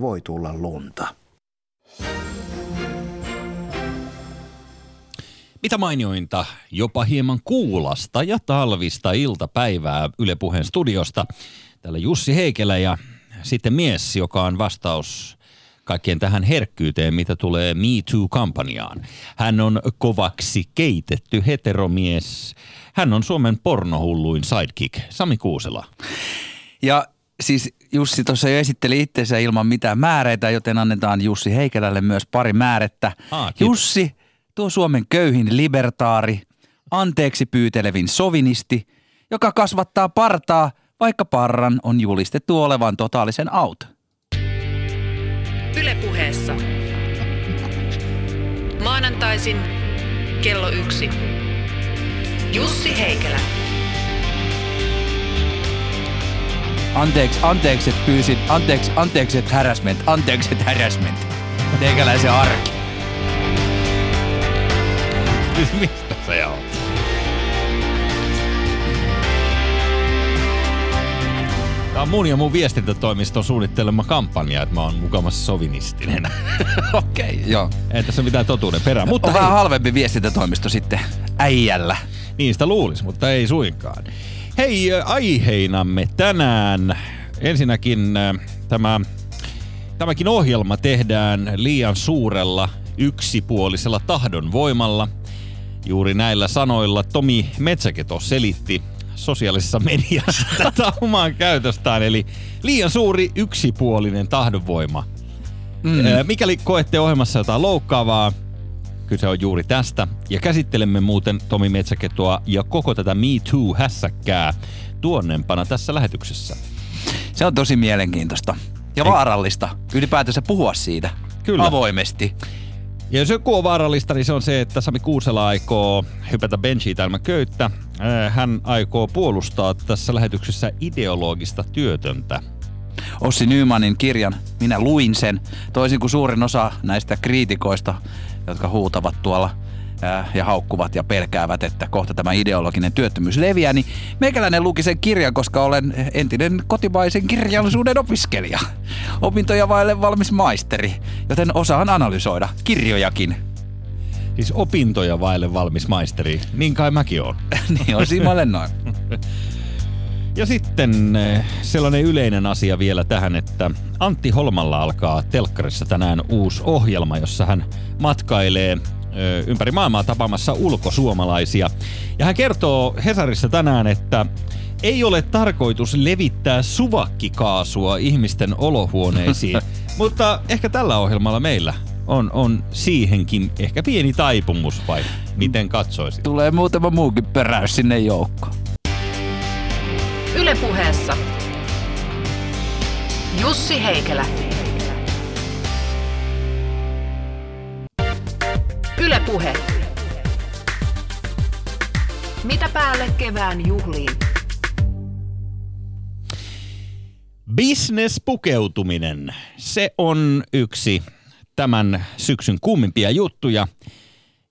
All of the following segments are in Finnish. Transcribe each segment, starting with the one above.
voi tulla lunta. Mitä mainiointa, jopa hieman kuulasta ja talvista iltapäivää Yle Puheen studiosta. Täällä Jussi Heikelä ja sitten mies, joka on vastaus kaikkien tähän herkkyyteen, mitä tulee Me Too-kampanjaan. Hän on kovaksi keitetty heteromies. Hän on Suomen pornohulluin sidekick, Sami Kuusela. Ja siis Jussi tuossa jo esitteli itsensä ilman mitään määreitä, joten annetaan Jussi Heikelälle myös pari määrettä. Aa, kiitos. Jussi, tuo Suomen köyhin libertaari, anteeksi pyytelevin sovinisti, joka kasvattaa partaa, vaikka parran on julistettu olevan totaalisen out. Ylepuheessa. Maanantaisin kello yksi. Jussi Heikelä. Anteeksi, anteeksi, että pyysin, anteeksi, anteeksi, että harassment, anteeksi, että harassment. Teikäläisen arki. Mistä se on? Tämä on mun ja mun viestintätoimiston suunnittelema kampanja, että mä oon mukamassa sovinistinen. Okei, okay, joo. Ei tässä ole mitään totuuden perää. Mutta On vähän halvempi viestintätoimisto sitten äijällä. niistä luulisi, mutta ei suinkaan. Hei, ä, aiheinamme tänään. Ensinnäkin ä, tämä, tämäkin ohjelma tehdään liian suurella yksipuolisella tahdonvoimalla. Juuri näillä sanoilla Tomi Metsäketo selitti sosiaalisessa mediassa tätä omaan käytöstään, eli liian suuri yksipuolinen tahdonvoima. Mm. Mikäli koette ohjelmassa jotain loukkaavaa, kyse on juuri tästä. Ja käsittelemme muuten Tomi Metsäketoa ja koko tätä Me Too-hässäkkää tuonnempana tässä lähetyksessä. Se on tosi mielenkiintoista. Ja vaarallista ylipäätänsä puhua siitä Kyllä. avoimesti. Ja jos joku on vaarallista, niin se on se, että Sami Kuusela aikoo hypätä benchiitä ilman köyttä. Äh, Hän aikoo puolustaa tässä lähetyksessä ideologista työtöntä. Ossi Nymanin kirjan, minä luin sen, toisin kuin suurin osa näistä kriitikoista, jotka huutavat tuolla ja haukkuvat ja pelkäävät, että kohta tämä ideologinen työttömyys leviää, niin meikäläinen luki sen kirjan, koska olen entinen kotimaisen kirjallisuuden opiskelija. Opintoja vaille valmis maisteri, joten osaan analysoida kirjojakin. Siis opintoja vaille valmis maisteri, niin kai mäkin on. niin on Simalle noin. Ja sitten eh, sellainen yleinen asia vielä tähän, että Antti Holmalla alkaa telkkarissa tänään uusi ohjelma, jossa hän matkailee ö, ympäri maailmaa tapaamassa ulkosuomalaisia. Ja hän kertoo Hesarissa tänään, että ei ole tarkoitus levittää suvakkikaasua ihmisten olohuoneisiin, mutta ehkä tällä ohjelmalla meillä on, on siihenkin ehkä pieni taipumus vai miten katsoisit? Tulee muutama muukin peräys sinne joukkoon. Ylepuheessa. Jussi Heikelä. Ylepuhe. Mitä päälle kevään juhliin? Business-pukeutuminen, se on yksi tämän syksyn kuumimpia juttuja.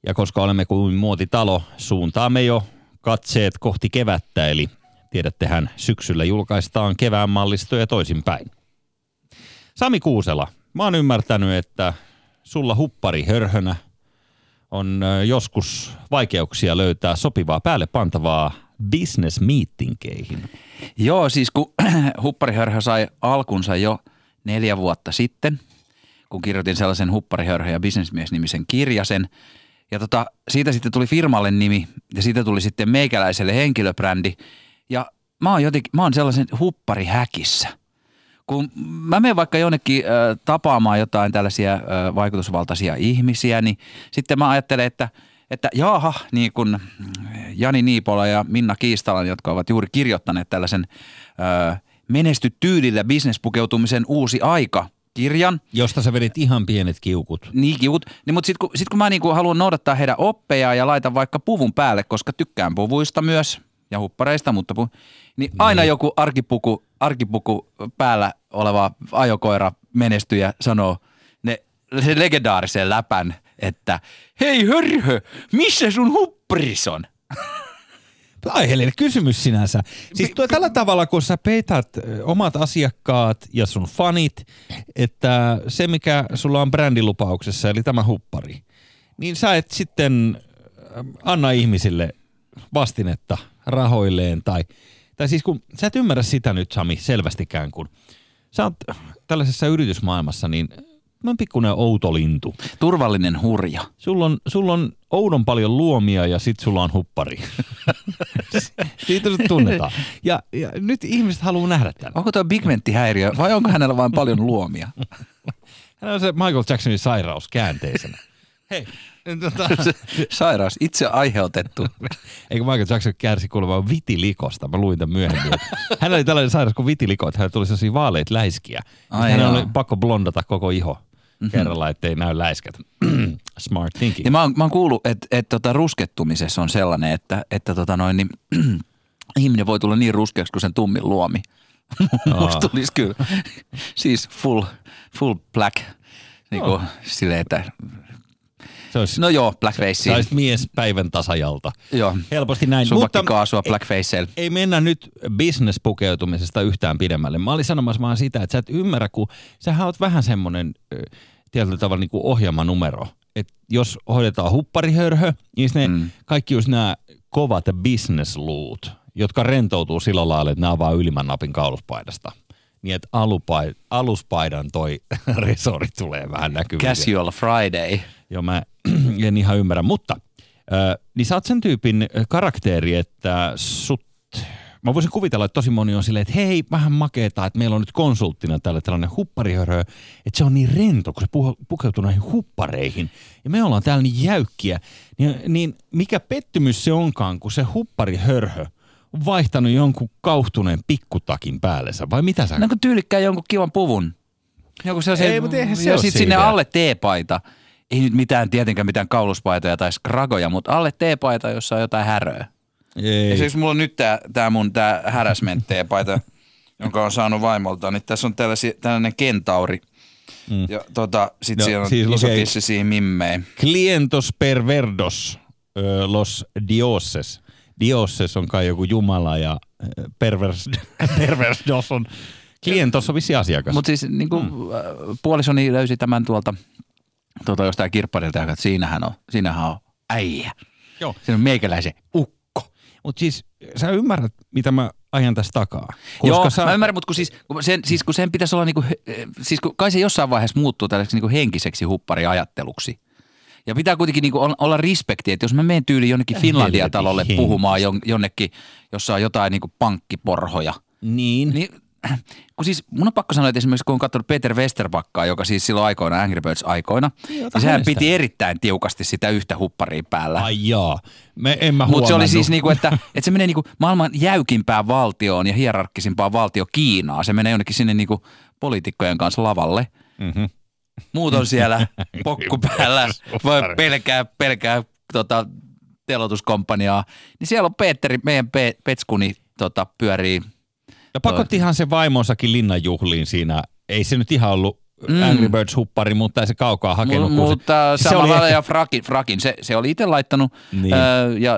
Ja koska olemme kuin muotitalo, suuntaamme jo katseet kohti kevättä, eli tiedättehän, syksyllä julkaistaan kevään mallistoja toisinpäin. Sami Kuusela, mä oon ymmärtänyt, että sulla huppari hörhönä on joskus vaikeuksia löytää sopivaa päälle pantavaa business meetingeihin. Joo, siis kun Hupparihörhö sai alkunsa jo neljä vuotta sitten, kun kirjoitin sellaisen Hupparihörhö ja bisnesmies-nimisen kirjasen. Ja tota, siitä sitten tuli firmalle nimi ja siitä tuli sitten meikäläiselle henkilöbrändi. Ja mä oon jotenkin, mä oon sellaisen hupparihäkissä. Kun mä menen vaikka jonnekin ö, tapaamaan jotain tällaisia ö, vaikutusvaltaisia ihmisiä, niin sitten mä ajattelen, että että jaha, niin kuin Jani Niipola ja Minna Kiistalan, jotka ovat juuri kirjoittaneet tällaisen ö, Menesty tyylillä bisnespukeutumisen uusi aika kirjan. Josta sä vedit ihan pienet kiukut. Niin kiut. Niin, mutta sitten kun, sit kun mä niinku haluan noudattaa heidän oppeja ja laitan vaikka puvun päälle, koska tykkään puvuista myös ja huppareista, mutta pu, niin aina joku arkipuku, arkipuku päällä oleva ajokoira menestyjä sanoo ne, sen legendaarisen läpän, että hei hörhö, missä sun hupparis on? Aiheellinen kysymys sinänsä. Siis tuo tällä tavalla, kun sä peität omat asiakkaat ja sun fanit, että se mikä sulla on brändilupauksessa, eli tämä huppari, niin sä et sitten anna ihmisille vastinetta rahoilleen tai, tai siis kun sä et ymmärrä sitä nyt Sami selvästikään, kun sä oot tällaisessa yritysmaailmassa, niin mä oon pikkuinen outo lintu. Turvallinen hurja. Sulla on, sulla on oudon paljon luomia ja sit sulla on huppari. Siitä sut tunnetaan. Ja, ja nyt ihmiset haluaa nähdä tämän. Onko tuo pigmenttihäiriö vai onko hänellä vain paljon luomia? Hän on se Michael Jacksonin sairaus käänteisenä. Hei, tota, Sairaus, itse aiheutettu. eikö Michael Jackson kärsi kuulemma vitilikosta? Mä luin tämän myöhemmin. Hänellä oli tällainen sairaus kuin vitiliko, että hänellä tuli sellaisia vaaleita läiskiä. Ai Hän joo. oli pakko blondata koko iho kerralla, ettei näy läiskät. Smart thinking. Ja mä oon, mä oon kuullut, että et tota ruskettumisessa on sellainen, että, että tota noin, niin, ihminen voi tulla niin ruskeaksi kuin sen tummin luomi. Musta tulisi kyllä siis full, full black. Niin kuin, silleen, että Se olisi, no joo, blackface. sä olisit mies päivän tasajalta. Joo. Helposti näin. Supakkikaasua blackfaceillä. ei mennä nyt business-pukeutumisesta yhtään pidemmälle. Mä olin sanomassa vaan sitä, että sä et ymmärrä, kun sähän oot vähän semmoinen tietyllä tavalla niin kuin ohjelmanumero. Että jos hoidetaan hupparihörhö, niin ne mm. kaikki just nämä kovat business-luut, jotka rentoutuu sillä lailla, että nämä on vaan ylimmän napin kauluspaidasta. Niin, että alupai, aluspaidan toi resori tulee vähän näkyville. Casual Friday. Joo, mä en ihan ymmärrä. Mutta, äh, niin sä oot sen tyypin ö, karakteri, että sut, mä voisin kuvitella, että tosi moni on silleen, että hei, vähän makeeta, että meillä on nyt konsulttina tällä tällainen hupparihörö, että se on niin rento, kun se puh- pukeutuu näihin huppareihin. Ja me ollaan täällä niin jäykkiä. Niin, niin mikä pettymys se onkaan, kun se hupparihörhö on vaihtanut jonkun kauhtuneen pikkutakin päällensä, vai mitä sä? No kun tyylikkää jonkun kivan puvun. Joku sellaisen, Ei, mutta eihän se ja ole sit se sinne alle teepaita. Ei nyt mitään, tietenkään mitään kauluspaitoja tai skragoja, mutta alle teepaita, jossa on jotain häröä. Ei. Esimerkiksi mulla on nyt tää, tää mun tää harassment teepaita, jonka on saanut vaimolta, niin tässä on tällaisia, tällainen kentauri. Mm. Ja tota, sit No, siellä on siis iso lukee- tissisiä mimmejä. Clientos perverdos ö, los dioses. Dioses on kai joku jumala ja pervers, perverdos on... Clientos on vissi asiakas. Mutta siis niin kuin, mm. puolisoni löysi tämän tuolta, tuolta jostain kirpparilta, että siinähän on, siinähän on äijä. Joo. Siinä on meikäläisen ukko. Mutta siis sä ymmärrät, mitä mä ajan tästä takaa. Joo, sä, mä ymmärrän, mutta kun, siis, kun, sen, siis kun sen pitäisi olla, niinku, siis kun kai se jossain vaiheessa muuttuu tällaiseksi niinku henkiseksi huppariajatteluksi. Ja pitää kuitenkin niinku olla, olla respekti, että jos mä menen tyyliin jonnekin Finlandia-talolle puhumaan jon, jonnekin, jossa on jotain niinku pankkiporhoja, Niin. niin kun siis mun on pakko sanoa, että esimerkiksi kun on katsonut Peter Westerbakkaa, joka siis silloin aikoina, Angry Birds aikoina, niin sehän hänestä. piti erittäin tiukasti sitä yhtä hupparia päällä. Ai jaa. Me, en mä Mutta se oli siis niinku, että, että se menee niinku maailman jäykimpään valtioon ja hierarkkisimpaan valtio Kiinaa. Se menee jonnekin sinne niinku poliitikkojen kanssa lavalle. Mhm. Muut on siellä pokku päällä, voi pelkää, pelkää tota, telotuskomppaniaa. Niin siellä on Petteri, meidän pe- petskuni tota, pyörii. Ja pakottihan se vaimonsakin linnanjuhliin siinä. Ei se nyt ihan ollut mm. Angry Birds-huppari, mutta ei se kaukaa hakenut. Kun mutta se, se samalla oli ehkä- ja frakin, frakin se, se oli itse laittanut. Niin. Öö, ja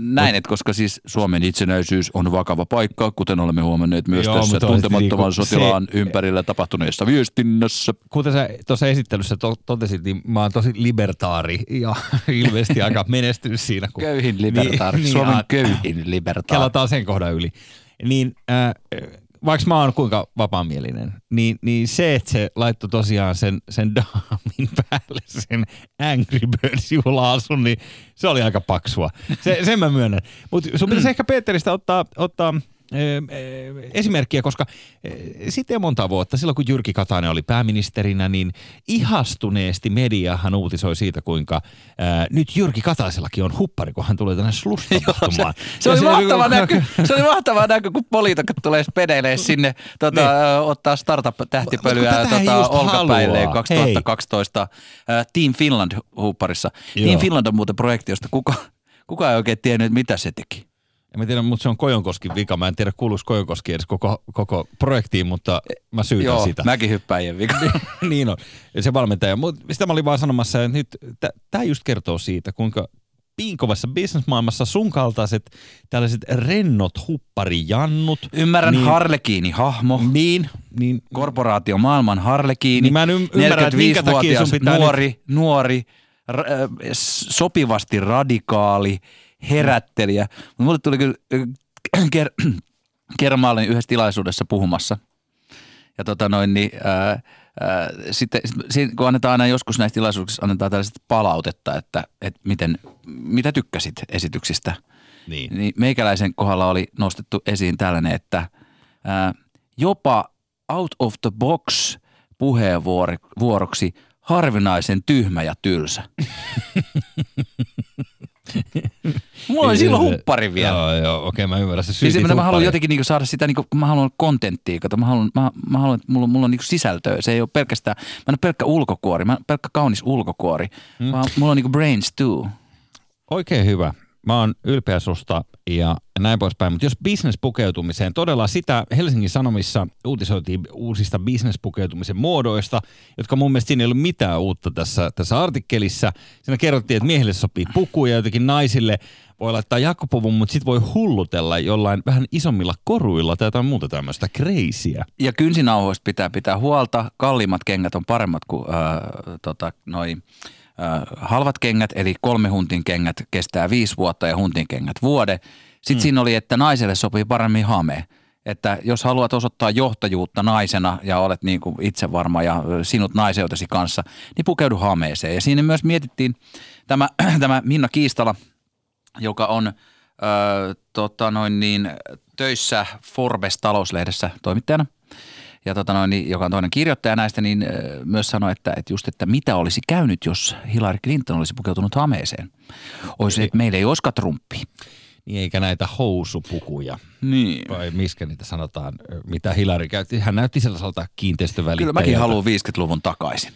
näin, että koska siis Suomen itsenäisyys on vakava paikka, kuten olemme huomanneet myös Joo, tässä tuntemattoman niinku se- sotilaan ympärillä tapahtuneessa viestinnässä. kuten sä tuossa esittelyssä to- totesit, niin mä oon tosi libertaari ja ilmeisesti aika menestynyt siinä. Kun Köyhin libertaari, Niin, Suomen niin, köyhin libertaari. Kelataan sen kohdan yli. Niin äh, vaikka mä oon kuinka vapaamielinen, niin, niin se, että se laittoi tosiaan sen, sen daamin päälle sen Angry Birds juhlaasun, niin se oli aika paksua. Se, sen mä myönnän. Mutta sun pitäisi ehkä Peteristä ottaa, ottaa esimerkkiä, koska ö, sitten monta vuotta, silloin kun Jyrki Katainen oli pääministerinä, niin ihastuneesti mediahan uutisoi siitä, kuinka ää, nyt Jyrki Kataisellakin on huppari, kun hän tulee tänne slush-tapahtumaan. Se Ja oli, mahtava niinku- näky, se oli mahtava näky, kun poliitikot tulee spedeille sinne tota, Niin. ö, ottaa startup-tähtipölyä tätä ei tota, olkapäilleen halua. 2012 äh, Team Finland huupparissa. Joo. Team Finland on muuten projekti, josta kuka, kuka ei oikein tiennyt, mitä se teki. En mä tiedä, mutta se on Kojonkoskin vika. Mä en tiedä, kuuluisi Kojonkoski edes koko, koko projektiin, mutta mä syytän Joo, sitä. mäkihyppäjien vika. niin on. Se valmentaja. Mutta sitä mä olin vaan sanomassa, että nyt tämä just kertoo siitä, kuinka piinkovassa bisnesmaailmassa sun kaltaiset tällaiset rennot hupparijannut. Ymmärrän niin, niin, Harlekiini-hahmo. Niin, niin Korporaatio maailman Harlekiini. Niin mä en ym- ymmärrä, että minkä takia sun 45-vuotias pitää nuori, nuori ra- äh, sopivasti radikaali, herättelijä. Mutta mulle tuli kyllä äh, ker- kerran mä olin yhdessä tilaisuudessa puhumassa. Ja tota noin, niin, ää, ää, sitten sit, kun annetaan aina joskus näissä tilaisuuksissa annetaan tällaista palautetta, että, että miten, mitä tykkäsit esityksistä. Niin. Niin meikäläisen kohdalla oli nostettu esiin tällainen, että ää, jopa out of the box puheenvuoroksi harvinaisen tyhmä ja tylsä. Mulla oli silloin huppari vielä. Joo, joo, okei, mä ymmärrän. Se Siis mä, mä haluan jotenkin niinku saada sitä, niinku, mä haluan kontenttia, kato, mä haluan, mä, mä haluan että mulla, mulla on niinku sisältöä. Se ei ole pelkästään, mä en ole pelkkä ulkokuori, mä en pelkkä kaunis ulkokuori, mm. vaan mulla on niinku brains too. Oikein hyvä. Mä oon ylpeä susta ja näin poispäin. Mutta jos bisnespukeutumiseen, todella sitä Helsingin Sanomissa uutisoitiin uusista bisnespukeutumisen muodoista, jotka mun mielestä siinä ei ollut mitään uutta tässä, tässä artikkelissa. Siinä kerrottiin, että miehille sopii puku ja jotenkin naisille voi laittaa jakkopuvun, mutta sit voi hullutella jollain vähän isommilla koruilla tai jotain muuta tämmöistä kreisiä. Ja kynsinauhoista pitää pitää huolta. Kalliimmat kengät on paremmat kuin äh, tota, noi, äh, halvat kengät, eli kolme huntin kengät kestää viisi vuotta ja huntin kengät vuode. Sitten hmm. siinä oli, että naiselle sopii paremmin hame. Että jos haluat osoittaa johtajuutta naisena ja olet niin kuin itsevarma ja ö, sinut naiseutesi kanssa, niin pukeudu hameeseen. Ja siinä myös mietittiin tämä, tämä Minna Kiistala, joka on ö, tota noin niin, töissä Forbes-talouslehdessä toimittajana ja tota noin, niin, joka on toinen kirjoittaja näistä, niin myös sanoi, että, että just, että mitä olisi käynyt, jos Hillary Clinton olisi pukeutunut hameeseen. Olisi, että meillä ei olisikaan Trumpi. Niin eikä näitä housupukuja. Niin. Vai miskä niitä sanotaan, mitä Hilari käytti. Hän näytti sellaiselta kiinteistövälittäjältä. Kyllä mäkin haluan 50-luvun takaisin.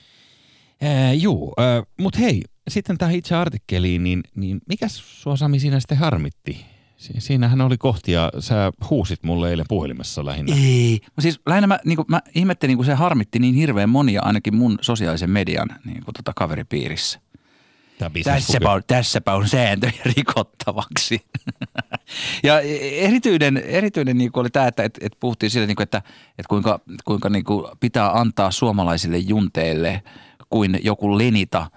Ää, juu, mutta hei, sitten tähän itse artikkeliin, niin, niin mikä sua Sami siinä sitten harmitti? Si- siinähän oli kohtia, sä huusit mulle eilen puhelimessa lähinnä. Ei. Mä siis lähinnä mä, niin mä ihmettelin, kun se harmitti niin hirveän monia ainakin mun sosiaalisen median niin kuin tota kaveripiirissä. Tässäpä on, tässäpä on sääntöjä rikottavaksi. ja erityinen, erityinen niin oli tämä, että, että, että puhuttiin sille, niin kuin, että, että kuinka, kuinka niin kuin pitää antaa suomalaisille junteille kuin joku lenita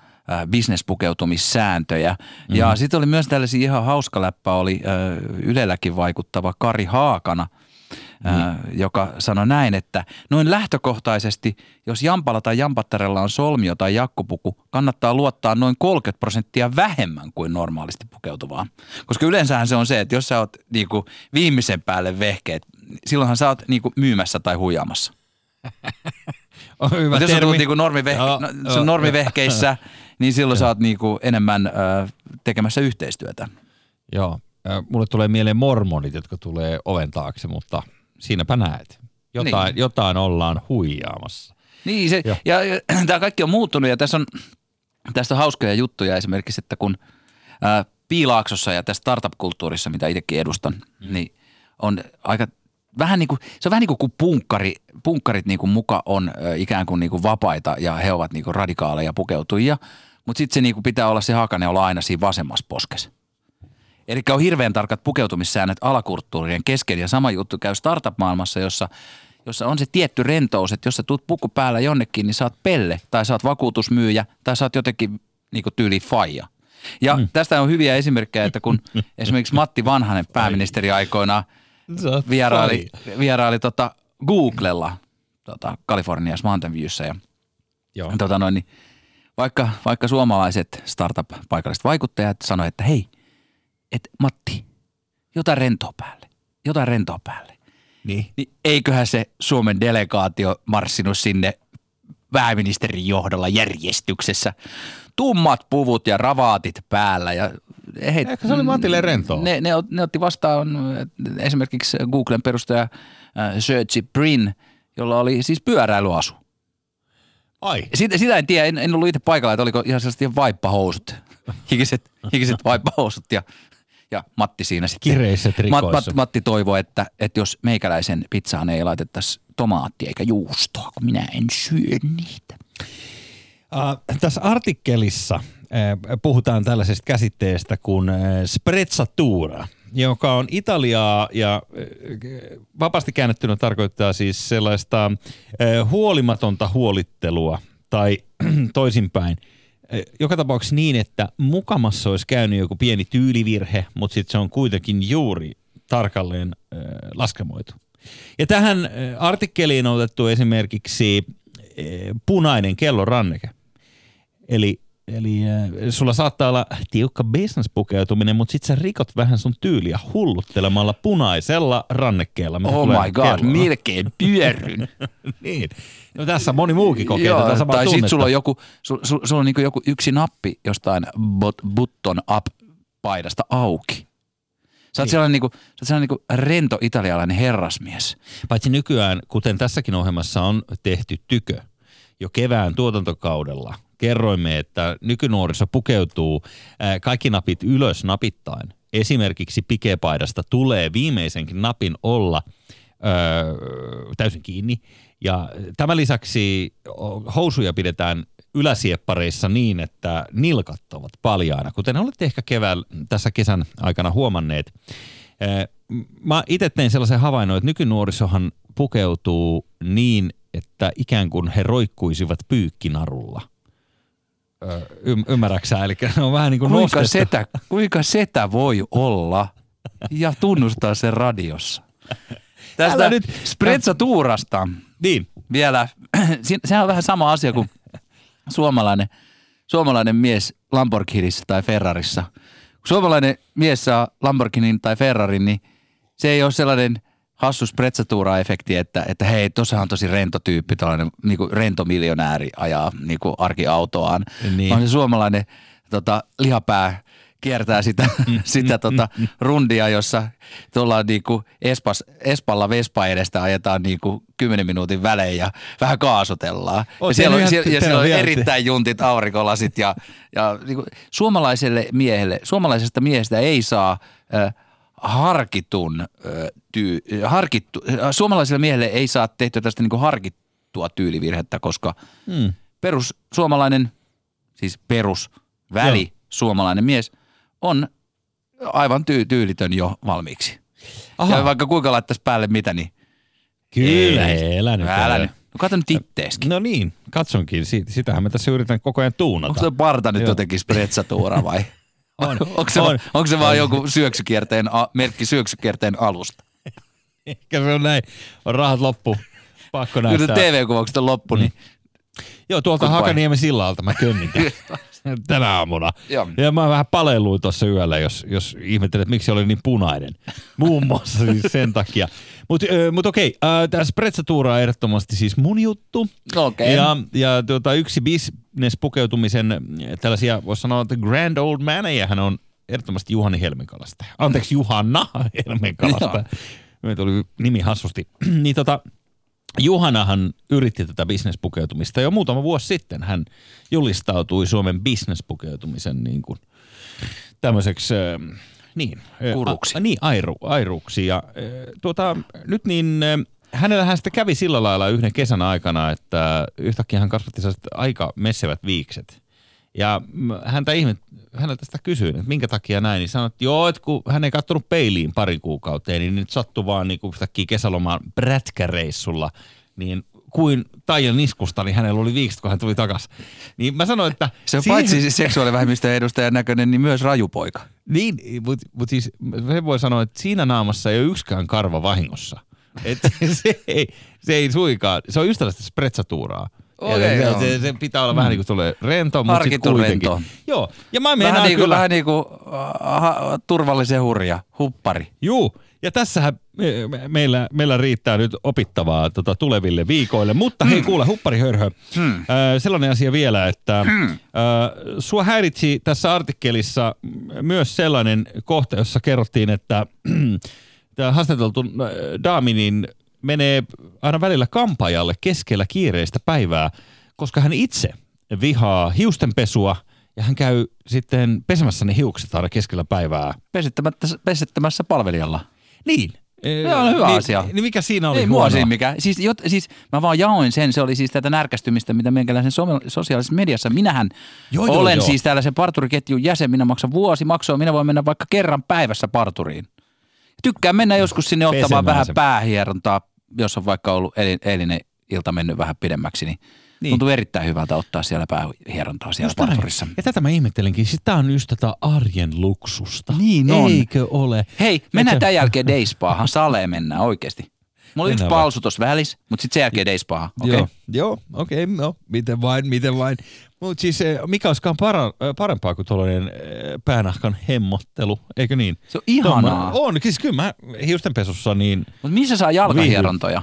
bisnespukeutumissääntöjä. Mm-hmm. Ja sitten oli myös tällaisia ihan hauska läppä, oli äh, Ylelläkin vaikuttava Kari Haakana, ää, joka sanoi näin, että noin lähtökohtaisesti, jos jampalla tai jampattarella on solmio tai jakkupuku, kannattaa luottaa noin 30 prosenttia vähemmän kuin normaalisti pukeutuvaan. Koska yleensähän se on se, että jos sä oot niinku viimeisen päälle vehkeet, silloinhan sä oot niinku myymässä tai huijaamassa. On hyvä jos sä termi. tulet niinku normivehke- Joo, no, joo. sun normivehkeissä, niin silloin sä oot niinku enemmän ö, tekemässä yhteistyötä. Joo, mulle tulee mieleen mormonit, jotka tulee oven taakse, mutta siinäpä näet. Jotain, Niin. jotain ollaan huijaamassa. Niin, se, Joo. ja, ja tämä kaikki on muuttunut ja tässä on, tästä on hauskoja juttuja esimerkiksi, että kun ää, Piilaaksossa ja tässä startup-kulttuurissa, mitä itsekin edustan, mm. niin on aika vähän niin kuin, se on vähän niin kuin kun punkkari, punkkarit niin kuin muka on ikään kuin, niin kuin vapaita ja he ovat niin kuin radikaaleja pukeutujia, mutta sitten se niin kuin pitää olla se hakane olla aina siinä vasemmassa poskessa. Eli on hirveän tarkat pukeutumissäännöt alakulttuurien kesken ja sama juttu käy startup-maailmassa, jossa, jossa on se tietty rentous, että jos sä tuut puku päällä jonnekin, niin sä oot pelle tai sä oot vakuutusmyyjä tai sä oot jotenkin niin kuin tyyli faija. Ja mm. tästä on hyviä esimerkkejä, että kun esimerkiksi Matti Vanhanen pääministeri aikoinaan vieraili, vieraili tota Googlella tota Kaliforniassa Mountain Viewssä ja Joo. tota noin, niin vaikka, vaikka suomalaiset startup-paikalliset vaikuttajat sanoivat, että hei, että Matti, jotain rentoa päälle, jotain rentoa päälle. Niin. Niin eiköhän se Suomen delegaatio marssinut sinne pääministerin johdolla järjestyksessä. Tummat puvut ja ravaatit päällä. Ja he, Ehkä se oli Matille rentoa. Ne, ne, ne otti vastaan äh, esimerkiksi Googlen perustaja äh, Sergey Brin, jolla oli siis pyöräilyasu. Ai. Sitä, sitä en tiedä, en, en ollut itse paikalla, että oliko ihan sellaiset vaippahousut, hikiset, hikiset vaippahousut ja, ja Matti siinä sitten. Kireiset Mat, Mat. Matti toivoi, että, että jos meikäläisen pizzaan ei laitettaisi tomaattia eikä juustoa, kun minä en syö niitä. Uh, tässä artikkelissa puhutaan tällaisesta käsitteestä kuin äh, sprezzatura, joka on Italiaa ja äh, vapaasti käännettynä tarkoittaa siis sellaista äh, huolimatonta huolittelua tai toisinpäin. Äh, Joka tapauksessa niin, että mukamassa olisi käynyt joku pieni tyylivirhe, mutta sitten se on kuitenkin juuri tarkalleen äh, laskemoitu. Ja tähän äh, artikkeliin on otettu esimerkiksi äh, punainen kelloranneke. Eli, eli äh, sulla saattaa olla tiukka business-pukeutuminen, mutta sit sä rikot vähän sun tyyliä hulluttelemalla punaisella rannekkeella. Oh my god, kelloon. melkein pyörryn. niin. No tässä moni muukin kokee Joo, tätä samaa tai sitten sulla on joku, sul, sul, sulla on niinku joku yksi nappi jostain bot, button up paidasta auki. Sä oot Niin. sellainen, niinku, sä oot sellainen niinku rento italialainen herrasmies. Paitsi nykyään, kuten tässäkin ohjelmassa on tehty tykö, jo kevään tuotantokaudella kerroimme, että nykynuoriso pukeutuu kaikki napit ylös napittain. Esimerkiksi pikepaidasta tulee viimeisenkin napin olla öö, täysin kiinni. Ja tämän lisäksi housuja pidetään yläsieppareissa niin, että nilkat ovat paljaana, kuten olette ehkä keväällä tässä kesän aikana huomanneet. Ee, Mä itse tein sellaisen havainnon, että nykynuorisohan pukeutuu niin, että ikään kuin he roikkuisivat pyykkinarulla. Ym- ymmärräksä? Eli ne on vähän niin kuin Kuinka setä, kuinka setä voi olla ja tunnustaa sen radiossa? Tästä Älä nyt- Sprezzaturasta Niin. vielä, sehän on vähän sama asia kuin suomalainen, suomalainen mies Lamborghinissä tai Ferrarissa. Kun suomalainen mies saa Lamborghinin tai Ferrarin, niin se ei ole sellainen hassu sprezzatura-efekti, että, että hei, tuossa on tosi rento tyyppi, tällainen niin kuin rento miljonääri ajaa niin kuin arkiautoaan. Niin. Vaan se suomalainen tota, lihapää kiertää sitä, sitä tota, rundia, jossa tuolla niinku Espas, Espalla Vespa edestä ajetaan niinku 10 minuutin välein ja vähän kaasutellaan. Oot ja siellä on, siellä, ja siellä on on erittäin juntit aurinkolasit ja, ja niinku, suomalaiselle miehelle, suomalaisesta miehestä ei saa äh, harkitun, äh, tyy, harkittu, äh, suomalaiselle miehelle ei saa tehtyä tästä niinku harkittua tyylivirhettä, koska Hmm. perus suomalainen, siis perus väli Joo. suomalainen mies on aivan tyy- tyylitön jo valmiiksi. Aha. Ja vaikka kuinka laittaisi päälle mitä, niin Kyllä, ei. elä nyt. älä nyt. No kato nyt itteeskin. No niin, katsonkin. Si- Sitähän mä tässä yritän koko ajan tuunata. Onko tuo parta nyt Joo. jotenkin spretsatuura vai? On. onko, se, On. onko se vaan joku syöksykierteen, merkki syöksykierteen alusta? Ehkä se on näin. On rahat loppu. Pakko Kun näyttää. TV-kuvaukset on loppu, niin Joo, tuolta Goodbye. Hakaniemen sillalta mä könnin tämän tänä aamuna. Joo. Ja mä vähän palelluin tuossa yöllä, jos, jos ihmettelet, että miksi se oli niin punainen. Muun muassa siis sen takia. Mutta mut okei, äh, tämä sprezzatura on ehdottomasti siis mun juttu. okei. Ja, ja tuota, yksi business-pukeutumisen äh, tällaisia, voisi sanoa, että grand old maneja hän on ehdottomasti Juhani Helmenkalasta. Anteeksi, Juhanna Helmenkalasta. Me tuli nimi hassusti. niin tota, Juhanahan yritti tätä bisnespukeutumista jo muutama vuosi sitten. Hän julistautui Suomen bisnespukeutumisen niin kuin tämmöiseksi, niin. Guruksi. A, niin, airu, airuksi. Ja tuota, nyt niin äh, hänellähän sitten kävi sillä lailla yhden kesän aikana, että yhtäkkiä hän kasvatti aika messevät viikset. Ja häntä ihmet, häneltä sitä kysyin, että minkä takia näin, niin sanoi, että joo, että kun hän ei katsonut peiliin pari kuukauteen, niin nyt sattui vaan niin kuin kesälomaan prätkäreissulla, niin kuin Taijan niskusta, niin hänellä oli viikset, kun hän tuli takaisin. Niin mä sanoin, että... Se on siihen- paitsi siis seksuaalivähemmistöjen edustajan näköinen, niin myös rajupoika. Niin, mutta mut siis se voi sanoa, että siinä naamassa ei ole yksikään karva vahingossa. Et se, ei, se ei suikaan, se on ystävällistä spretsatuuraa. Ja Okei, se, se, se, pitää olla vähän niin kuin tulee rento, mutta sitten kuitenkin. rento. Joo, ja mä Vähän niin kuin, kyllä. vähän niin kuin uh, turvallisen hurja, huppari. Juu, ja tässähän me, me, meillä, meillä riittää nyt opittavaa tota, tuleville viikoille. Mutta hei kuule, hupparihörhö, hmm. äh, sellainen asia vielä, että hmm. äh, sua häiritsi tässä artikkelissa myös sellainen kohta, jossa kerrottiin, että tämä haastateltu äh, daami niin menee aina välillä kampaajalle keskellä kiireistä päivää, koska hän itse vihaa hiustenpesua ja hän käy sitten pesemässä ne hiukset aina keskellä päivää Pesittämättä, pesittämässä palvelijalla. niin, Se on hyvä niin, asia. Niin mikä siinä oli Ei mua siinä mikä. Siis, jot, siis mä vaan jaoin sen, se oli siis tätä närkästymistä, mitä meikäläisen some, sosiaalisessa mediassa. Minähän joo, joo, olen joo. siis tällaisen parturiketjun jäsen, minä maksan vuosi maksua, minä voin mennä vaikka kerran päivässä parturiin. Tykkään mennä joskus sinne ottamaan Pesemään vähän se. päähierontaa, jos on vaikka ollut eil- eilinen ilta mennyt vähän pidemmäksi, niin, Niin. tuntuu erittäin hyvältä ottaa siellä päähierontaa siellä Just näin. parturissa. Ja tätä mä ihmettelinkin. Siis tää on just tätä arjen luksusta. Niin on. Eikö ole? Hei, mennään Eikö- tämän jälkeen Dayspaahan, saleen mennään oikeasti. Mulla oli yksi palsu tuossa välissä, mutta sitten sen jälkeen Dayspaahan. Okay? Joo, joo okei, okay, no, miten vain, miten vain. Mutta siis eh, mikä olisikaan para, eh, parempaa kuin tuollainen eh, päänahkan hemmottelu, eikö niin? Se on ihanaa. Tommonen- On, siis kyllä mä hiustenpesussa niin Mutta missä saa jalkahierontoja?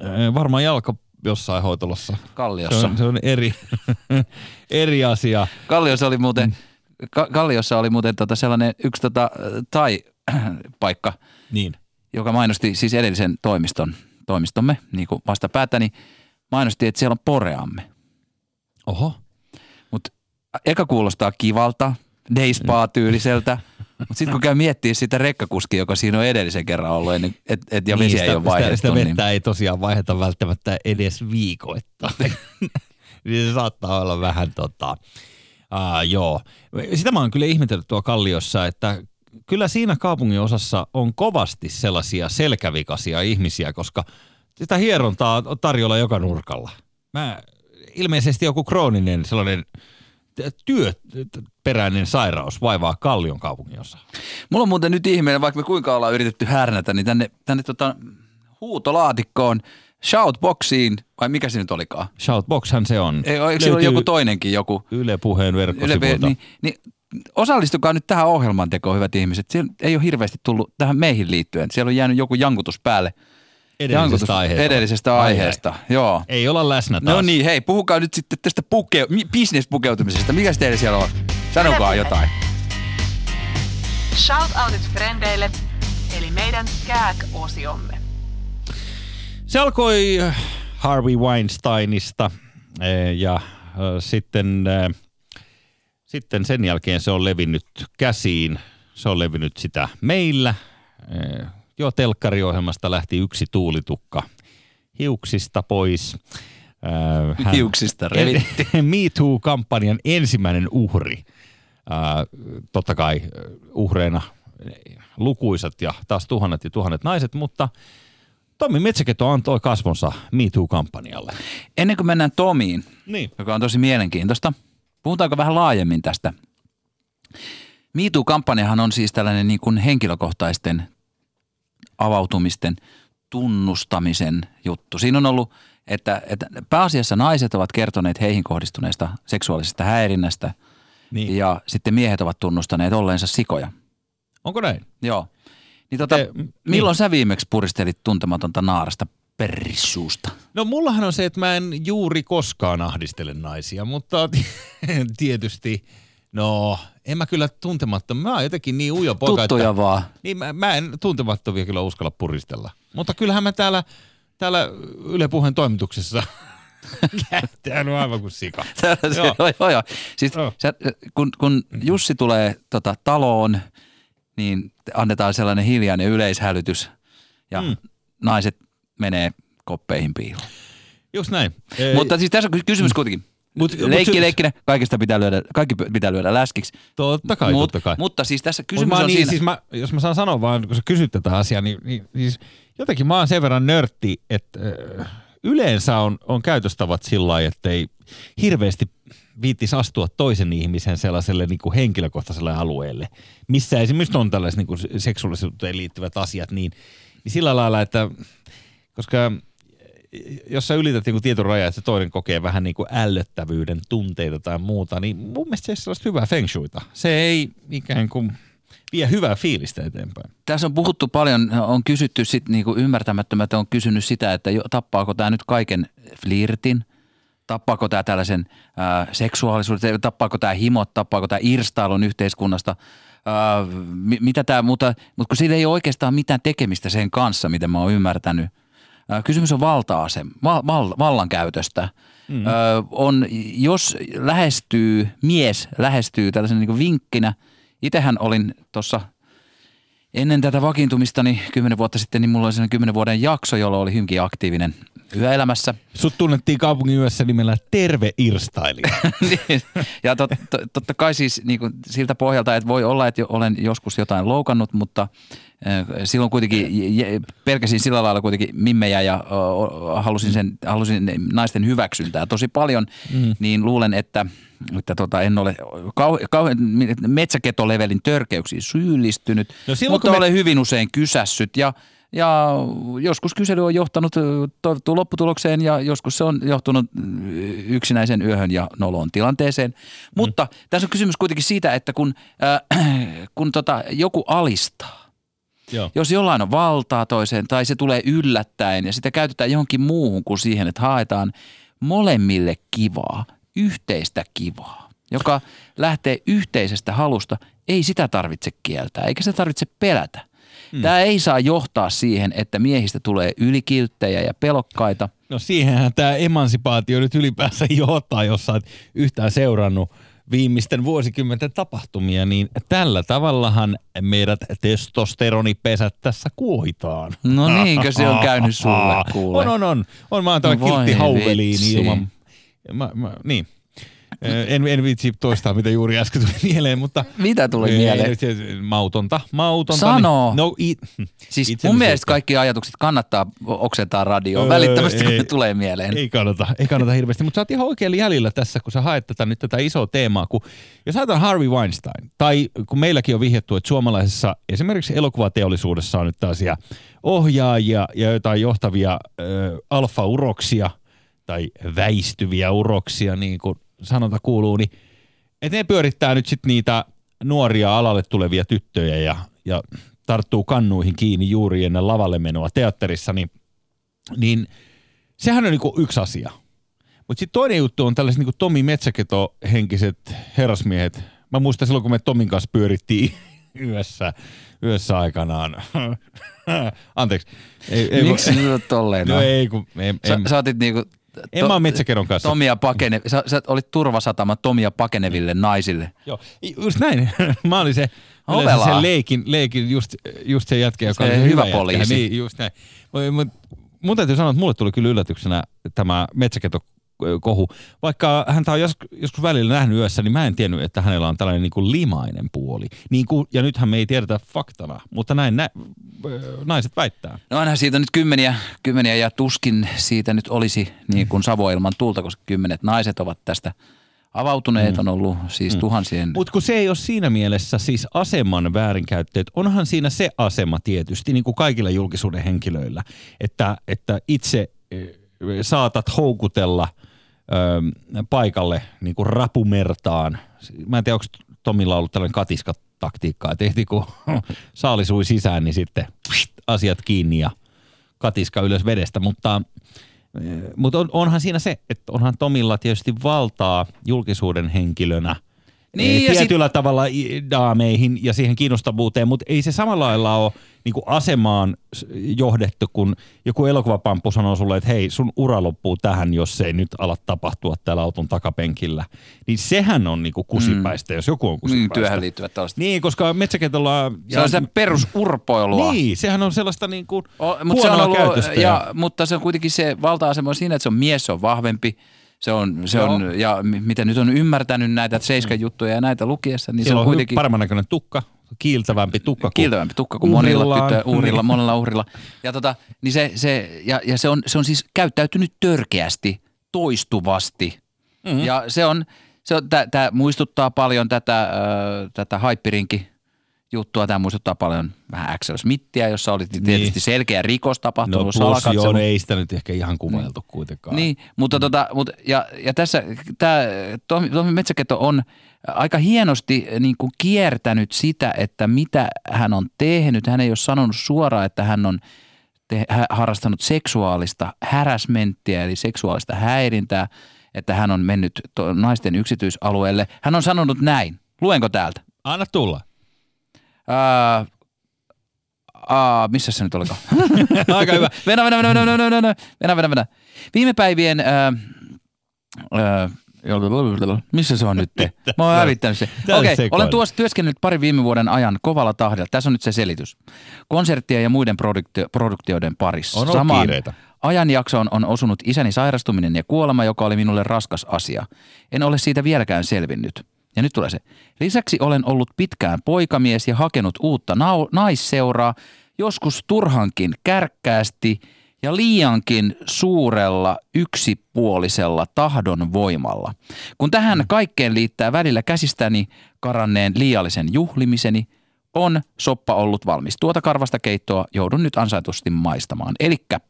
eh, varmaan jalka jossain hoitolossa. Se Kalliossa. on, se on eri, eri asia. Kalliossa oli muuten, Ka- Kalliossa oli muuten tota sellainen yksi tota, tai-paikka, Niin. Joka mainosti siis edellisen toimiston, toimistomme niin kuin vastapäätä, niin mainosti, että siellä on poreamme. Oho. Mutta eka kuulostaa kivalta, dayspa-tyyliseltä, mutta sitten kun käy miettiä sitä rekkakuskia, joka siinä on edellisen kerran ollut, ennen, et, et, ja vesi Niin, ei ole vaihdettu, sitä, sitä niin vettä ei tosiaan vaihdeta välttämättä edes viikoittain. niin se saattaa olla vähän tota, uh, joo. Sitä mä oon kyllä ihmetellyt tuo Kalliossa, että kyllä siinä kaupungin osassa on kovasti sellaisia selkävikaisia ihmisiä, koska sitä hierontaa on tarjolla joka nurkalla. Mä, ilmeisesti joku krooninen sellainen työperäinen sairaus vaivaa Kallion kaupungin osaa. Mulla on muuten nyt ihmeinen, vaikka me kuinka ollaan yritetty härnätä, niin tänne, tänne tota, huutolaatikkoon, shoutboxiin, vai mikä se nyt olikaan? Shoutboxhan se on. Ei, eikö siellä ole joku toinenkin joku? Yle Puheen Yle, verkkosivuilta. niin, niin, osallistukaa nyt tähän ohjelman tekoon, hyvät ihmiset. Siellä ei ole hirveästi tullut tähän meihin liittyen. Siellä on jäänyt joku jankutus päälle. edellisestä aiheesta. Edellisestä Ai, ai. aiheesta, joo. Ei olla läsnä taas. No niin, hei, puhukaa nyt sitten tästä puke, mi- business-pukeutumisesta. Mikäs teillä siellä on? Sanokaa jotain. Shoutoutit frendeille, eli meidän kääk-osiomme. Se alkoi äh, Harvey Weinsteinista eh, ja äh, sitten, äh, sitten sen jälkeen se on levinnyt käsiin. Se on levinnyt sitä meillä. Eh, Jo telkkariohjelmasta lähti yksi tuulitukka hiuksista pois. Äh, hän- Hiuksista revittiin. Me Too-kampanjan ensimmäinen uhri. Ää, totta kai uhreina lukuisat ja taas tuhannet ja tuhannet naiset, mutta Tommi Metsäketo antoi kasvonsa Me Too-kampanjalle. Ennen kuin mennään Tomiin, Niin. joka on tosi mielenkiintoista, puhutaanko vähän laajemmin tästä? MeToo-kampanjahan on siis tällainen niin kuin henkilökohtaisten avautumisten tunnustamisen juttu. Siinä on ollut, että, että pääasiassa naiset ovat kertoneet heihin kohdistuneesta seksuaalisesta häirinnästä niin. ja sitten miehet ovat tunnustaneet olleensa sikoja. Onko näin? Joo. Niin tota, Te- milloin sä viimeksi puristelit tuntematonta naarasta perrissuusta? No mullahan on se, että mä en juuri koskaan ahdistele naisia, mutta tietysti, no en mä kyllä tuntemattomia. Mä oon jotenkin niin ujo poika, Tuttuja että, vaan. Niin mä, mä en tuntemattomia kyllä uskalla puristella. Mutta kyllähän mä täällä, täällä Yle Puheen toimituksessa käyttänyt aivan kuin sika. Joo. joo. Joo, joo. Siis Joo. sä, kun, kun Jussi tulee tota, taloon, niin annetaan sellainen hiljainen yleishälytys ja mm. naiset menee koppeihin piiloon. Just näin. Mutta siis tässä on kysymys kuitenkin. Mut- Mut, mut leikki se- leikkinä, kaikesta pitää lyödä, kaikki pitää lyödä läskiksi. totta kai, Mut- totta kai. Mutta siis tässä kysymys on niin, siinä. Siis mä, jos mä saan sanoa vaan, kun sä kysyt tätä asiaa, niin, niin siis jotenkin mä oon sen verran nörtti, että äh, yleensä on, on käytöstavat sillä lailla, että ei hirveästi viittis astua toisen ihmisen sellaiselle niin kuin henkilökohtaiselle alueelle, missä esimerkiksi on tällaiset niin kuin seksuaalisuuteen liittyvät asiat, niin, niin sillä lailla, että koska jos sä ylität niin tietyn rajan, että se toinen kokee vähän niin kuin ällöttävyyden tunteita tai muuta, niin mun mielestä se on sellaista hyvää feng shuita. Se ei ikään kuin vie hyvää fiilistä eteenpäin. Tässä on puhuttu paljon, on kysytty sit, niin kuin ymmärtämättömät on kysynyt sitä, että jo, tappaako tämä nyt kaiken flirtin, tappaako tämä tällaisen ää, seksuaalisuuden, tappaako tämä himot, tappaako tämä irstailun yhteiskunnasta, mi, mitä tämä, mutta, mutta kun sillä ei ole oikeastaan mitään tekemistä sen kanssa, miten mä oon ymmärtänyt. Kysymys on valta-asem, val, val, vallankäytöstä. Mm. Ö, on, jos lähestyy, mies lähestyy tällaisen niin vinkkinä, itsehän olin tuossa ennen tätä vakiintumistani kymmenen vuotta sitten, niin mulla oli sellainen kymmenen vuoden jakso, jolloin oli hyvinkin aktiivinen yöelämässä. Sut tunnettiin kaupungin yössä nimellä Terve Irstailija. Niin. ja tot, to, totta kai siis niin kuin siltä pohjalta, että voi olla, että olen joskus jotain loukannut, mutta silloin kuitenkin pelkäsin sillä lailla kuitenkin mimmejä ja halusin, sen, halusin naisten hyväksyntää tosi paljon, mm. niin luulen, että, että tota, en ole kau, kauhean metsäketolevelin törkeyksiin syyllistynyt, No silloin, mutta me- olen hyvin usein kysässyt ja ja joskus kysely on johtanut toivottuun lopputulokseen ja joskus se on johtunut yksinäisen yöhön ja noloon tilanteeseen. Mutta tässä on kysymys kuitenkin siitä, että kun, äh, kun tota, joku alistaa, Joo. jos jollain on valtaa toiseen tai se tulee yllättäen ja sitä käytetään johonkin muuhun kuin siihen, että haetaan molemmille kivaa, yhteistä kivaa, joka lähtee yhteisestä halusta, ei sitä tarvitse kieltää eikä sitä tarvitse pelätä. Mm. Tämä ei saa johtaa siihen, että miehistä tulee ylikilttejä ja pelokkaita. No siihenhän tämä emansipaatio nyt ylipäänsä johtaa, jos sä oot yhtään seurannut viimeisten vuosikymmenten tapahtumia, niin tällä tavallahan meidät testosteronipesät tässä kuohitaan. No niinkö se on käynyt sulle, kuule? On, on, on. On, mä oon tällä No kiltti hauveliini vitsi. ilman... Mä, mä, niin. Ö, En, en vitsi toistaa, mitä juuri äsken tuli mieleen, mutta... Mitä tuli Ei, mieleen? se- Mautonta, mautonta. Sano. Niin, no, i, Siis mun mielestä kaikki ajatukset kannattaa oksentaa radioon Öö, välittömästi, kun ei. ne tulee mieleen. Ei kannata, ei kannata hirveästi, mutta sä oot ihan oikealla jäljellä tässä, kun sä haet tätä nyt tätä isoa teemaa. Kun, jos ajatellaan Harvey Weinstein, tai kun meilläkin on vihjattu, että suomalaisessa esimerkiksi elokuvateollisuudessa on nyt tällaisia ohjaajia ja jotain johtavia ö, alfa-uroksia tai väistyviä uroksia, niin kuin sanonta kuuluu, niin että ne pyörittää nyt sitten niitä nuoria alalle tulevia tyttöjä ja, ja tarttuu kannuihin kiinni juuri ennen lavalle menoa teatterissa, niin, niin sehän on niinku yksi asia. Mutta sitten toinen juttu on tällaiset niinku Tomi Metsäketo-henkiset herrasmiehet. Mä muistan silloin, kun me Tomin kanssa pyörittiin yössä, yössä aikanaan. Anteeksi. Ei, ei, Miksi nyt on tolleen? No No, ei, kun en, sä, en, sä otit niinku... en mä oon Metsäkedon kanssa. Tomia pakene, sä, sä olit turvasatama Tomia pakeneville naisille. Joo, just näin. Mä olin se, Ovelaa. sen leikin, leikin just, just se jätkä, joka Se oli se hyvä jätkä. poliisi. Niin, just näin. Mut Mun täytyy sanoa, että mulle tuli kyllä yllätyksenä tämä metsäketo kohu. Vaikka häntä on joskus, joskus välillä nähnyt yössä, niin mä en tiennyt, että hänellä on tällainen niin kuin limainen puoli. Niin kuin, ja nythän me ei tiedetä faktana, mutta näin nä, naiset väittää. No onhan siitä nyt kymmeniä, kymmeniä ja tuskin siitä nyt olisi niin kuin Savo ilman tulta, koska kymmenet naiset ovat tästä avautuneet, on ollut siis tuhansien. Mutta kun se ei ole siinä mielessä siis aseman väärinkäyttöä, että onhan siinä se asema tietysti, niin kuin kaikilla julkisuuden henkilöillä, että, että itse saatat houkutella ö, paikalle niin kuin rapumertaan. Mä en tiedä, onko Tomilla ollut tällainen katiskataktiikka, että ehti kun saali sui sisään, niin sitten asiat kiinni ja katiska ylös vedestä, mutta mutta on, onhan siinä se, että onhan Tomilla tietysti valtaa julkisuuden henkilönä Niin, ja tietyllä sit... tavalla daameihin ja siihen kiinnostavuuteen, mutta ei se samalla lailla ole niin asemaan s- johdettu, kun joku elokuvapamppu sanoo sulle, että hei, sun ura loppuu tähän, jos ei nyt ala tapahtua täällä auton takapenkillä. Niin sehän on niin kusipäistä, mm. jos joku on niin, kusipäistä. työhön liittyvät tällaiset. Niin, koska metsäketolla... Se on sitä perusurpoilua. Niin, sehän on sellaista niin kuin O, mutta, se on ollut, käytöstä. ja, mutta se on kuitenkin se valta-asema on siinä, että se on mies, se on vahvempi. Se on, se Joo. on ja mi- miten nyt on ymmärtänyt näitä seiskan juttuja ja näitä lukiessa, niin Sillä se on on kuitenkin paremman näköinen tukka, kiiltävämpi tukka. kuin kiiltävämpi tukka kuin monilla tyttöillä, uhrilla, Niin. monella uhrilla. Ja, tota, niin se, se, ja, ja se, on, se on siis käyttäytynyt törkeästi, toistuvasti. Mhm. Mm-hmm. Ja se on, se on tämä muistuttaa paljon tätä, äh, tätä haippirinki juttua. Tämä muistuttaa paljon vähän Axel Smithia, jossa oli tietysti Niin. selkeä rikos No tapahtunut, plus salakatselu. joo, no ei sitä nyt ehkä ihan kuvailtu kuitenkaan. Niin, mutta tota, mutta, ja, ja tässä tämä Tomi, Tomi Metsäketo on aika hienosti niin kuin kiertänyt sitä, että mitä hän on tehnyt. Hän ei ole sanonut suoraan, että hän on te, harrastanut seksuaalista häräsmenttiä, eli seksuaalista häirintää, että hän on mennyt to, naisten yksityisalueelle. Hän on sanonut näin. Luenko täältä? Anna tulla. Ää, aa, missä se nyt olikaan? Aika hyvä. Venä, venä, venä, venä, venä, venä, venä, venä, venä, venä. Viime päivien ää, ää, Missä se on nyt? Mä oon hävittänyt se. Okei, sekoilu. olen tuossa työskennellyt pari viime vuoden ajan kovalla tahdilla. Tässä on nyt se selitys. Konserttien ja muiden produktio- produktioiden parissa. On ollut Samaan kiireitä. ajanjaksoon on osunut isäni sairastuminen ja kuolema, joka oli minulle raskas asia. En ole siitä vieläkään selvinnyt. Ja nyt tulee se. Lisäksi olen ollut pitkään poikamies ja hakenut uutta nau- naisseuraa, joskus turhankin kärkkäästi ja liiankin suurella yksipuolisella tahdon voimalla. Kun tähän kaikkeen liittää välillä käsistäni karanneen liiallisen juhlimiseni, on soppa ollut valmis. Tuota karvasta keittoa joudun nyt ansaitusti maistamaan. Elikkä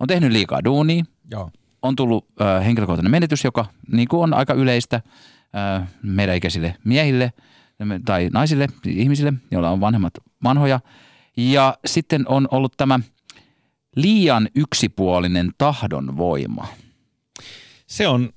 on tehnyt liikaa duunia, Joo. on tullut ö, henkilökohtainen menetys, joka niin kuin on aika yleistä meidän ikäisille miehille tai naisille, ihmisille, joilla on vanhemmat vanhoja. Ja sitten on ollut tämä liian yksipuolinen tahdonvoima. Se on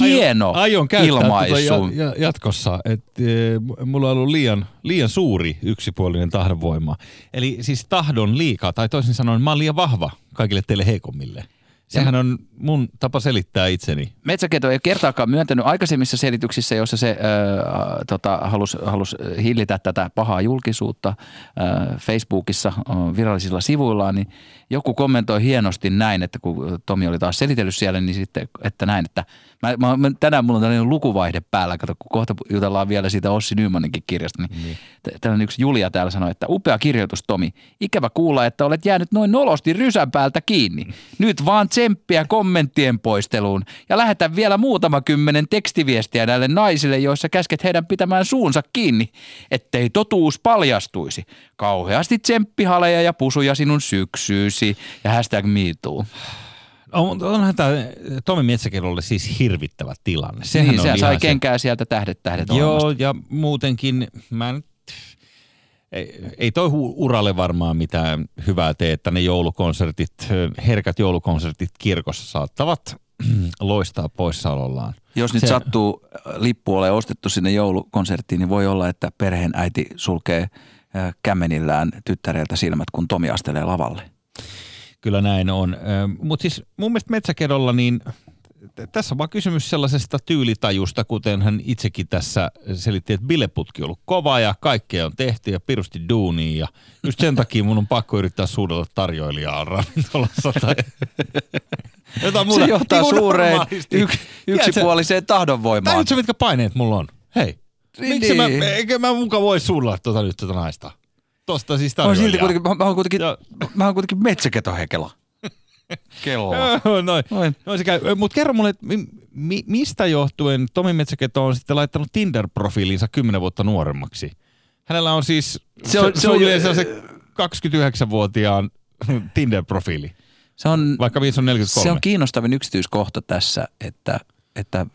Hieno aion ilmaisu. Tuota ja, ja, jatkossa, että e, mulla on ollut liian, liian suuri yksipuolinen tahdonvoima. Eli siis tahdon liikaa, tai toisin sanoen mä oon liian vahva kaikille teille heikommille. Sehän on mun tapa selittää itseni. Metsäketo ei kertaakaan myöntänyt aikaisemmissa selityksissä, joissa se ö, tota, halusi halus hillitä tätä pahaa julkisuutta ö, Facebookissa ö, virallisilla sivuillaan, niin joku kommentoi hienosti näin, että kun Tomi oli taas selitellyt siellä, niin sitten, että näin, että mä, mä, mä, tänään mulla on tällainen lukuvaihde päällä, kato, kun kohta jutellaan vielä siitä Ossi Nymaninkin kirjasta, niin, niin. tällainen yksi Julia täällä sanoi, että upea kirjoitus Tomi, ikävä kuulla, että olet jäänyt noin nolosti rysän päältä kiinni. Nyt vaan tsemppiä kommenttien poisteluun ja lähetä vielä muutama kymmenen tekstiviestiä näille naisille, joissa käsket heidän pitämään suunsa kiinni, ettei totuus paljastuisi. Kauheasti tsemppihaleja ja pusuja sinun syksyysi ja hashtag MeToo. On, onhan tämä Tomi Metsäkelolle siis hirvittävä tilanne. Sehän niin, on sehän sai se- kenkää sieltä tähdet tähdet Joo, ohjelmasta. ja muutenkin mä nyt, ei, ei toi uralle varmaan mitään hyvää tee, että ne joulukonsertit, herkät joulukonsertit kirkossa saattavat loistaa poissaolollaan. Jos nyt Se- sattuu äh, lippu ole ostettu sinne joulukonserttiin, niin voi olla, että perheen äiti sulkee äh, kämmenillään tyttäreltä silmät, kun Tomi astelee lavalle. Kyllä näin on. Mutta siis mun mielestä Metsäkedolla niin tässä on vaan kysymys sellaisesta tyylitajusta, kuten hän itsekin tässä selitti, että bileputki on ollut kova ja kaikkea on tehty ja pirusti duunia. Ja just sen takia mun on pakko yrittää suudella tarjoilijaa ravintolassa tai jotain muuta. Se johtaa Niin suureen normaalisti. yk, yksipuoliseen tahdonvoimaan. Tajutko, mitkä paineet mulla on? Hei, Niin, miksi mä, niin. eikö mä muka voi suudella tuota nyt tuota naista? Tosta siis Mä oon silti kuitenkin, mä, mä oon kuitenkin, Joo. mä oon kuitenkin metsäketohekela. Kello. Noin. Noin. noin se käy. Mutta kerro mulle, että mi, mi, mistä johtuen Tomi Metsäketo on sitten laittanut Tinder-profiilinsa 10 vuotta nuoremmaksi? Hänellä on siis se, Se on- se, se on suunnilleen jo- se 29-vuotiaan Tinder-profiili, Se on, vaikka mies on 43. se on kiinnostavin yksityiskohta tässä, että, että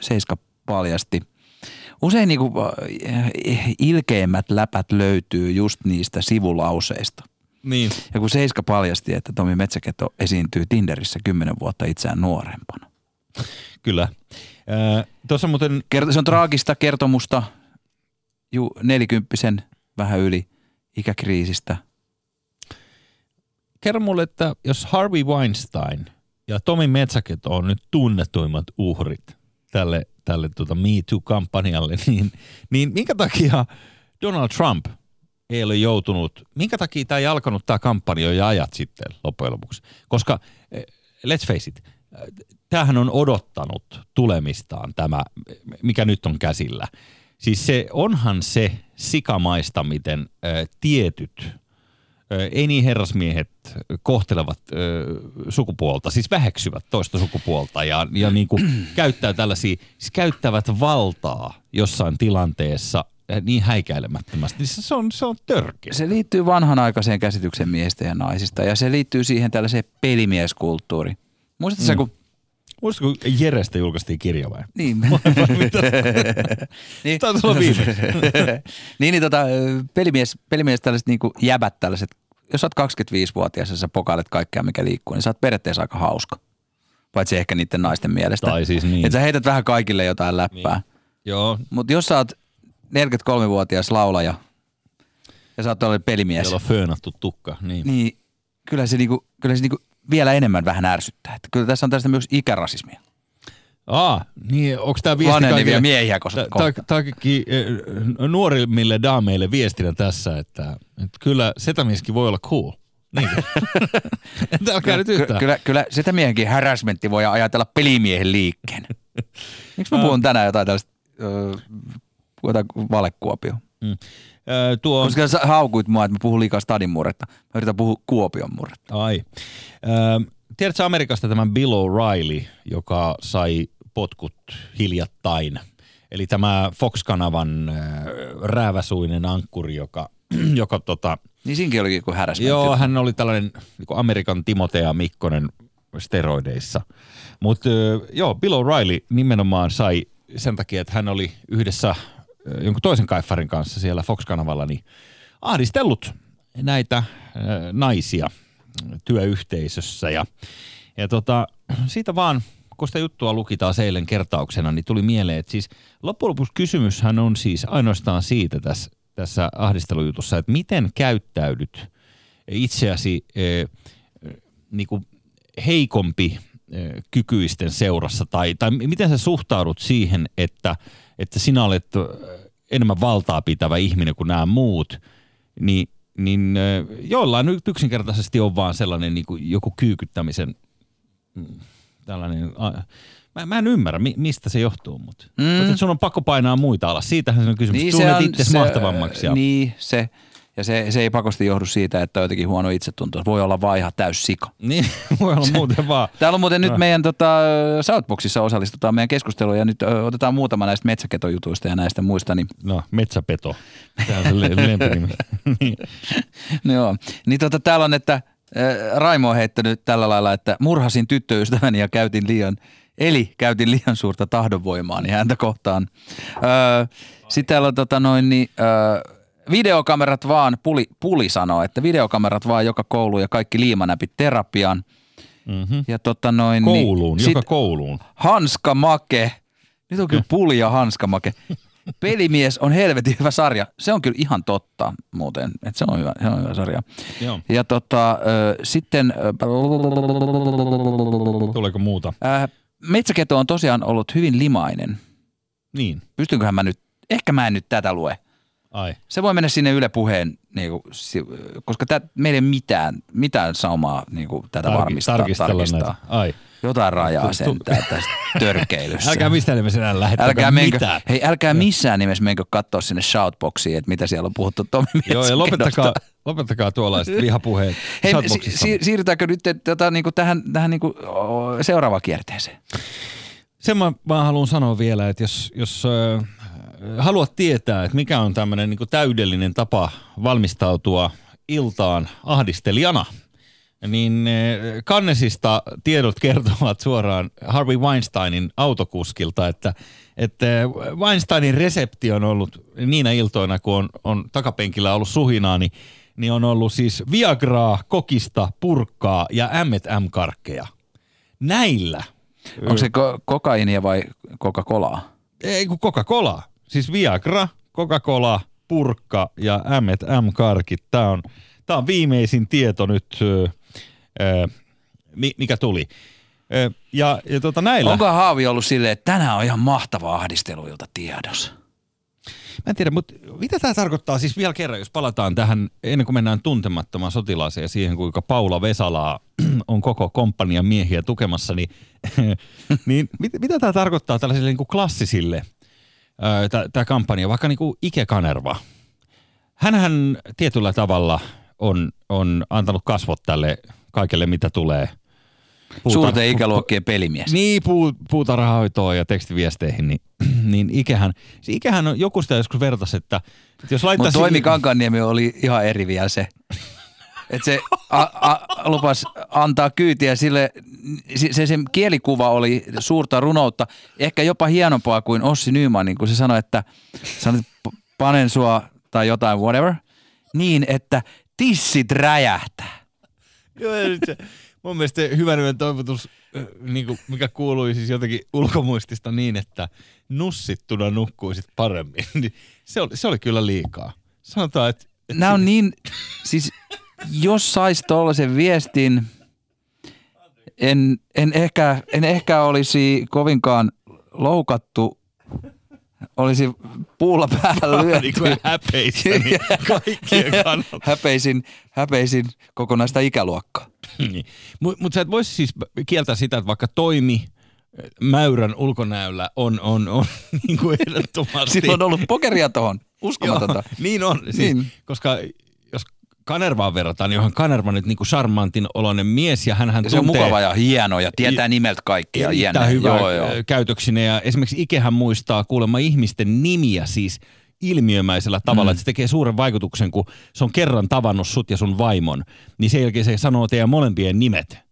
Seiska paljasti. Usein niinku, äh, ilkeimmät läpät löytyy just niistä sivulauseista. Niin. Ja kun Seiska paljasti, että Tomi Metsäketo esiintyy Tinderissä kymmenen vuotta itseään nuorempana. Kyllä. Äh, Tuossa muuten, Kert- se on traagista kertomusta ju, nelikymppisen vähän yli ikäkriisistä. kerro mulle, että jos Harvey Weinstein ja Tomi Metsäketo on nyt tunnetuimmat uhrit tälle, tälle tuota Me Too-kampanjalle, niin, niin minkä takia Donald Trump ei ole joutunut, minkä takia tämä ei alkanut tämä kampanja jo ajat sitten loppujen lopuksi? Koska eh, let's face it, eh, tämähän on odottanut tulemistaan tämä, mikä nyt on käsillä. Siis se, onhan se sikamaista, miten äh, tietyt Ö, ei niin herrasmiehet kohtelevat ö, sukupuolta, siis väheksyvät toista sukupuolta ja, ja niin kuin käyttää tällaisia, siis käyttävät valtaa jossain tilanteessa ö, niin häikäilemättömästi. Niin se, se on, se on törkeä. Se liittyy vanhanaikaiseen käsitykseen miehistä ja naisista ja se liittyy siihen tällaiseen pelimieskulttuuriin. Muistatko mm. kun Muistatko, kun Jerestä julkaistiin kirja vai? Niin. niin. Olla viimeksi. niin, niin tota, pelimies, pelimies tällaiset niin jäbät tällaiset, jos sä oot 25-vuotias ja sä pokailet kaikkea mikä liikkuu, niin sä oot periaatteessa aika hauska. Paitsi ehkä niiden naisten mielestä. Tai siis niin. Että sä heität vähän kaikille jotain läppää. Niin. Joo, Mutta jos sä oot 43-vuotias laulaja ja sä oot pelimies, jolla on föönattu tukka. Niin. niin kyllä se, niinku, kyllä se niinku vielä enemmän vähän ärsyttää. Että kyllä tässä on tästä myös ikärasismia. Aa, niin onko tämä viesti kaikille? miehiä koska Tämä kaikki eh, nuorimmille daameille viestinä tässä, että, että kyllä setämieskin voi olla cool. Niin. Älkää nyt yhtään. kyllä, kyllä sitä miehenkin harassmentti voi ajatella pelimiehen liikkeen. Miksi mä puhun tänään jotain tällaista öö, valekuopio? Tuo on, Koska sä haukuit mua, että mä puhun liikaa stadin murretta. Mä yritän puhua Kuopion murretta. ai. Ö, tiedätkö Amerikasta tämän Bill O'Reilly, joka sai potkut hiljattain? Eli tämä Fox-kanavan ö, rääväsuinen ankkuri, joka, joka tota, Niin siinäkin olikin joku harassment. Joo, hän oli tällainen niin kuin Amerikan Timotea Mikkonen steroideissa. Mutta joo, Bill O'Reilly nimenomaan sai sen takia, että hän oli yhdessä jonkun toisen kaiffarin kanssa siellä Fox-kanavalla, niin ahdistellut näitä naisia työyhteisössä. Ja, ja tota, siitä vaan, kun sitä juttua luki taas eilen kertauksena, niin tuli mieleen, että siis loppujen lopuksi kysymyshän on siis ainoastaan siitä tässä, tässä ahdistelujutussa, että miten käyttäydyt itseäsi niin kuin heikompi kykyisten seurassa tai, tai miten sä suhtaudut siihen, että, että sinä olet enemmän valtaa pitävä ihminen kuin nämä muut, niin, niin joillain nyt yksinkertaisesti on vaan sellainen niin kuin joku kyykyttämisen mm, tällainen, mä, mä en ymmärrä, mi, mistä se johtuu, mutta mm. mutta sun on pakko painaa muita alas. Siitähän se on kysymys. Niin Tunnet itse mahtavammaksi. Ja, Niin, se. Ja se, se ei pakosti johdu siitä, että on jotenkin huono itsetunto. Voi olla vaan ihan täys sika. niin, voi olla muuten vaan. Täällä on muuten nyt meidän tota, Southboxissa osallistutaan meidän keskusteluun ja nyt ö, otetaan muutama näistä metsäketojutuista ja näistä muista. Niin, No, metsäpeto. Tämä on se le- lempinimi. Niin. no joo. niin tota, täällä on, että Raimo on heittänyt tällä lailla, että murhasin tyttöystäväni ja käytin liian, eli käytin liian suurta tahdonvoimaa niin häntä kohtaan. Ö, Sitten täällä on tota noin, niin, ö, videokamerat vaan, Puli, Puli sanoo, että videokamerat vaan joka koulu ja kaikki liimanäpit terapiaan. Mm-hmm. Ja tota noin, Kouluun, niin, joka sit- kouluun. Hanska Make. Nyt on kyllä puli ja Hanska Make. Pelimies on helvetin hyvä sarja. Se on kyllä ihan totta muuten, että se on hyvä, se on hyvä sarja. Joo. Ja tota, ö, sitten ö, Tuleeko muuta? äh, metsäketo on tosiaan ollut hyvin limainen. Niin. Pystynköhän mä nyt, ehkä mä en nyt tätä lue. Ai. Se voi mennä sinne Yle puheen, niin kuin, koska tää, meillä ei mitään, mitään saumaa niin kuin, tätä Tarki- varmistaa. tarkistella tarkistaa. näitä. Ai. Jotain rajaa Tu- tu- sentään tästä törkeilyssä. Älkää mistään nimessä enää lähettäkö Älkää menkö, mitään. hei, älkää missään nimessä menkö katsoa sinne shoutboxiin, että mitä siellä on puhuttu Tomi Joo, ja lopettakaa, lopettakaa tuollaiset vihapuheet Hei, si- Shoutboxissa. si- siirrytäänkö nyt tota, niinku tähän, tähän niinku, seuraavaan kierteeseen? Sen mä vaan haluan sanoa vielä, että jos, jos äh, haluat tietää, että mikä on tämmöinen niin täydellinen tapa valmistautua iltaan ahdistelijana, niin äh, Kannesista tiedot kertovat suoraan Harvey Weinsteinin autokuskilta, että, että Weinsteinin resepti on ollut niinä iltoina, kun on, on takapenkillä ollut suhinaa, niin, niin on ollut siis Viagraa, kokista, purkkaa ja M&M-karkkeja. Näillä Onko se ko- kokainia vai Coca-Colaa? ei kun Coca-Cola. Siis Viagra, Coca-Cola, purkka ja M&M-karkit. Tämä on, tää on viimeisin tieto nyt, mikä tuli. Ja, ja tota näillä, Onko Haavi ollut silleen, että tänään on ihan mahtava ahdisteluilta tiedossa? mä en tiedä, mutta mitä tämä tarkoittaa siis vielä kerran, jos palataan tähän, ennen kuin mennään tuntemattomaan sotilaaseen ja siihen, kuinka Paula Vesalaa on koko komppanian miehiä tukemassa, niin, niin mit, mitä tämä tarkoittaa tällaisille niin kuin klassisille, tämä kampanja, vaikka niin kuin Ike Kanerva. Hänhän tietyllä tavalla on, on antanut kasvot tälle kaikelle, mitä tulee. Suurten ikäluokkien pelimies. Niin, puu, puutarhahoitoon ja tekstiviesteihin, niin, niin ikähän, se ikähän on, joku sitä joskus vertasi, että, että jos laittaa... Mutta Toimi Kankaanniemi oli ihan eri vielä se. Että se a, a, lupas antaa kyytiä sille, se, se, se kielikuva oli suurta runoutta, ehkä jopa hienompaa kuin Ossi Nyman, niin kun se sanoi, että, sanoi, että panen sua tai jotain, whatever, niin että tissit räjähtää. Joo, se, mun mielestä se hyvän yön toivotus, niin kuin, mikä kuului siis jotenkin ulkomuistista niin, että nussittuna nukkuisit paremmin, niin se oli, se oli kyllä liikaa. Sanotaan, että... että Nämä on niin, siis jos sais tollaisen viestin, en, en, ehkä, en ehkä olisi kovinkaan loukattu, olisi puulla päällä lyöty. niin kuin häpeistä, niin kaikkien kannalta. häpeisin, häpeisin kokonaista ikäluokkaa. Niin. Mutta mut sä et voisi siis kieltää sitä, että vaikka toimi mäyrän ulkonäöllä on, on, on niin kuin ehdottomasti. Sillä on ollut pokeria tuohon. Uskomatonta. Joo, niin on, siis, Niin. koska Kanervaan verrataan, niin onhan Kanerva nyt niin kuin charmantin oloinen mies ja hän Ja se on tuntee mukava ja hieno ja tietää nimeltä kaikkia. erittäin hyvä Joo, joo. käytöksinen ja esimerkiksi Ikehän muistaa kuulemma ihmisten nimiä siis ilmiömäisellä tavalla, mm. että se tekee suuren vaikutuksen, kun se on kerran tavannut sut ja sun vaimon, niin sen jälkeen se sanoo teidän molempien nimet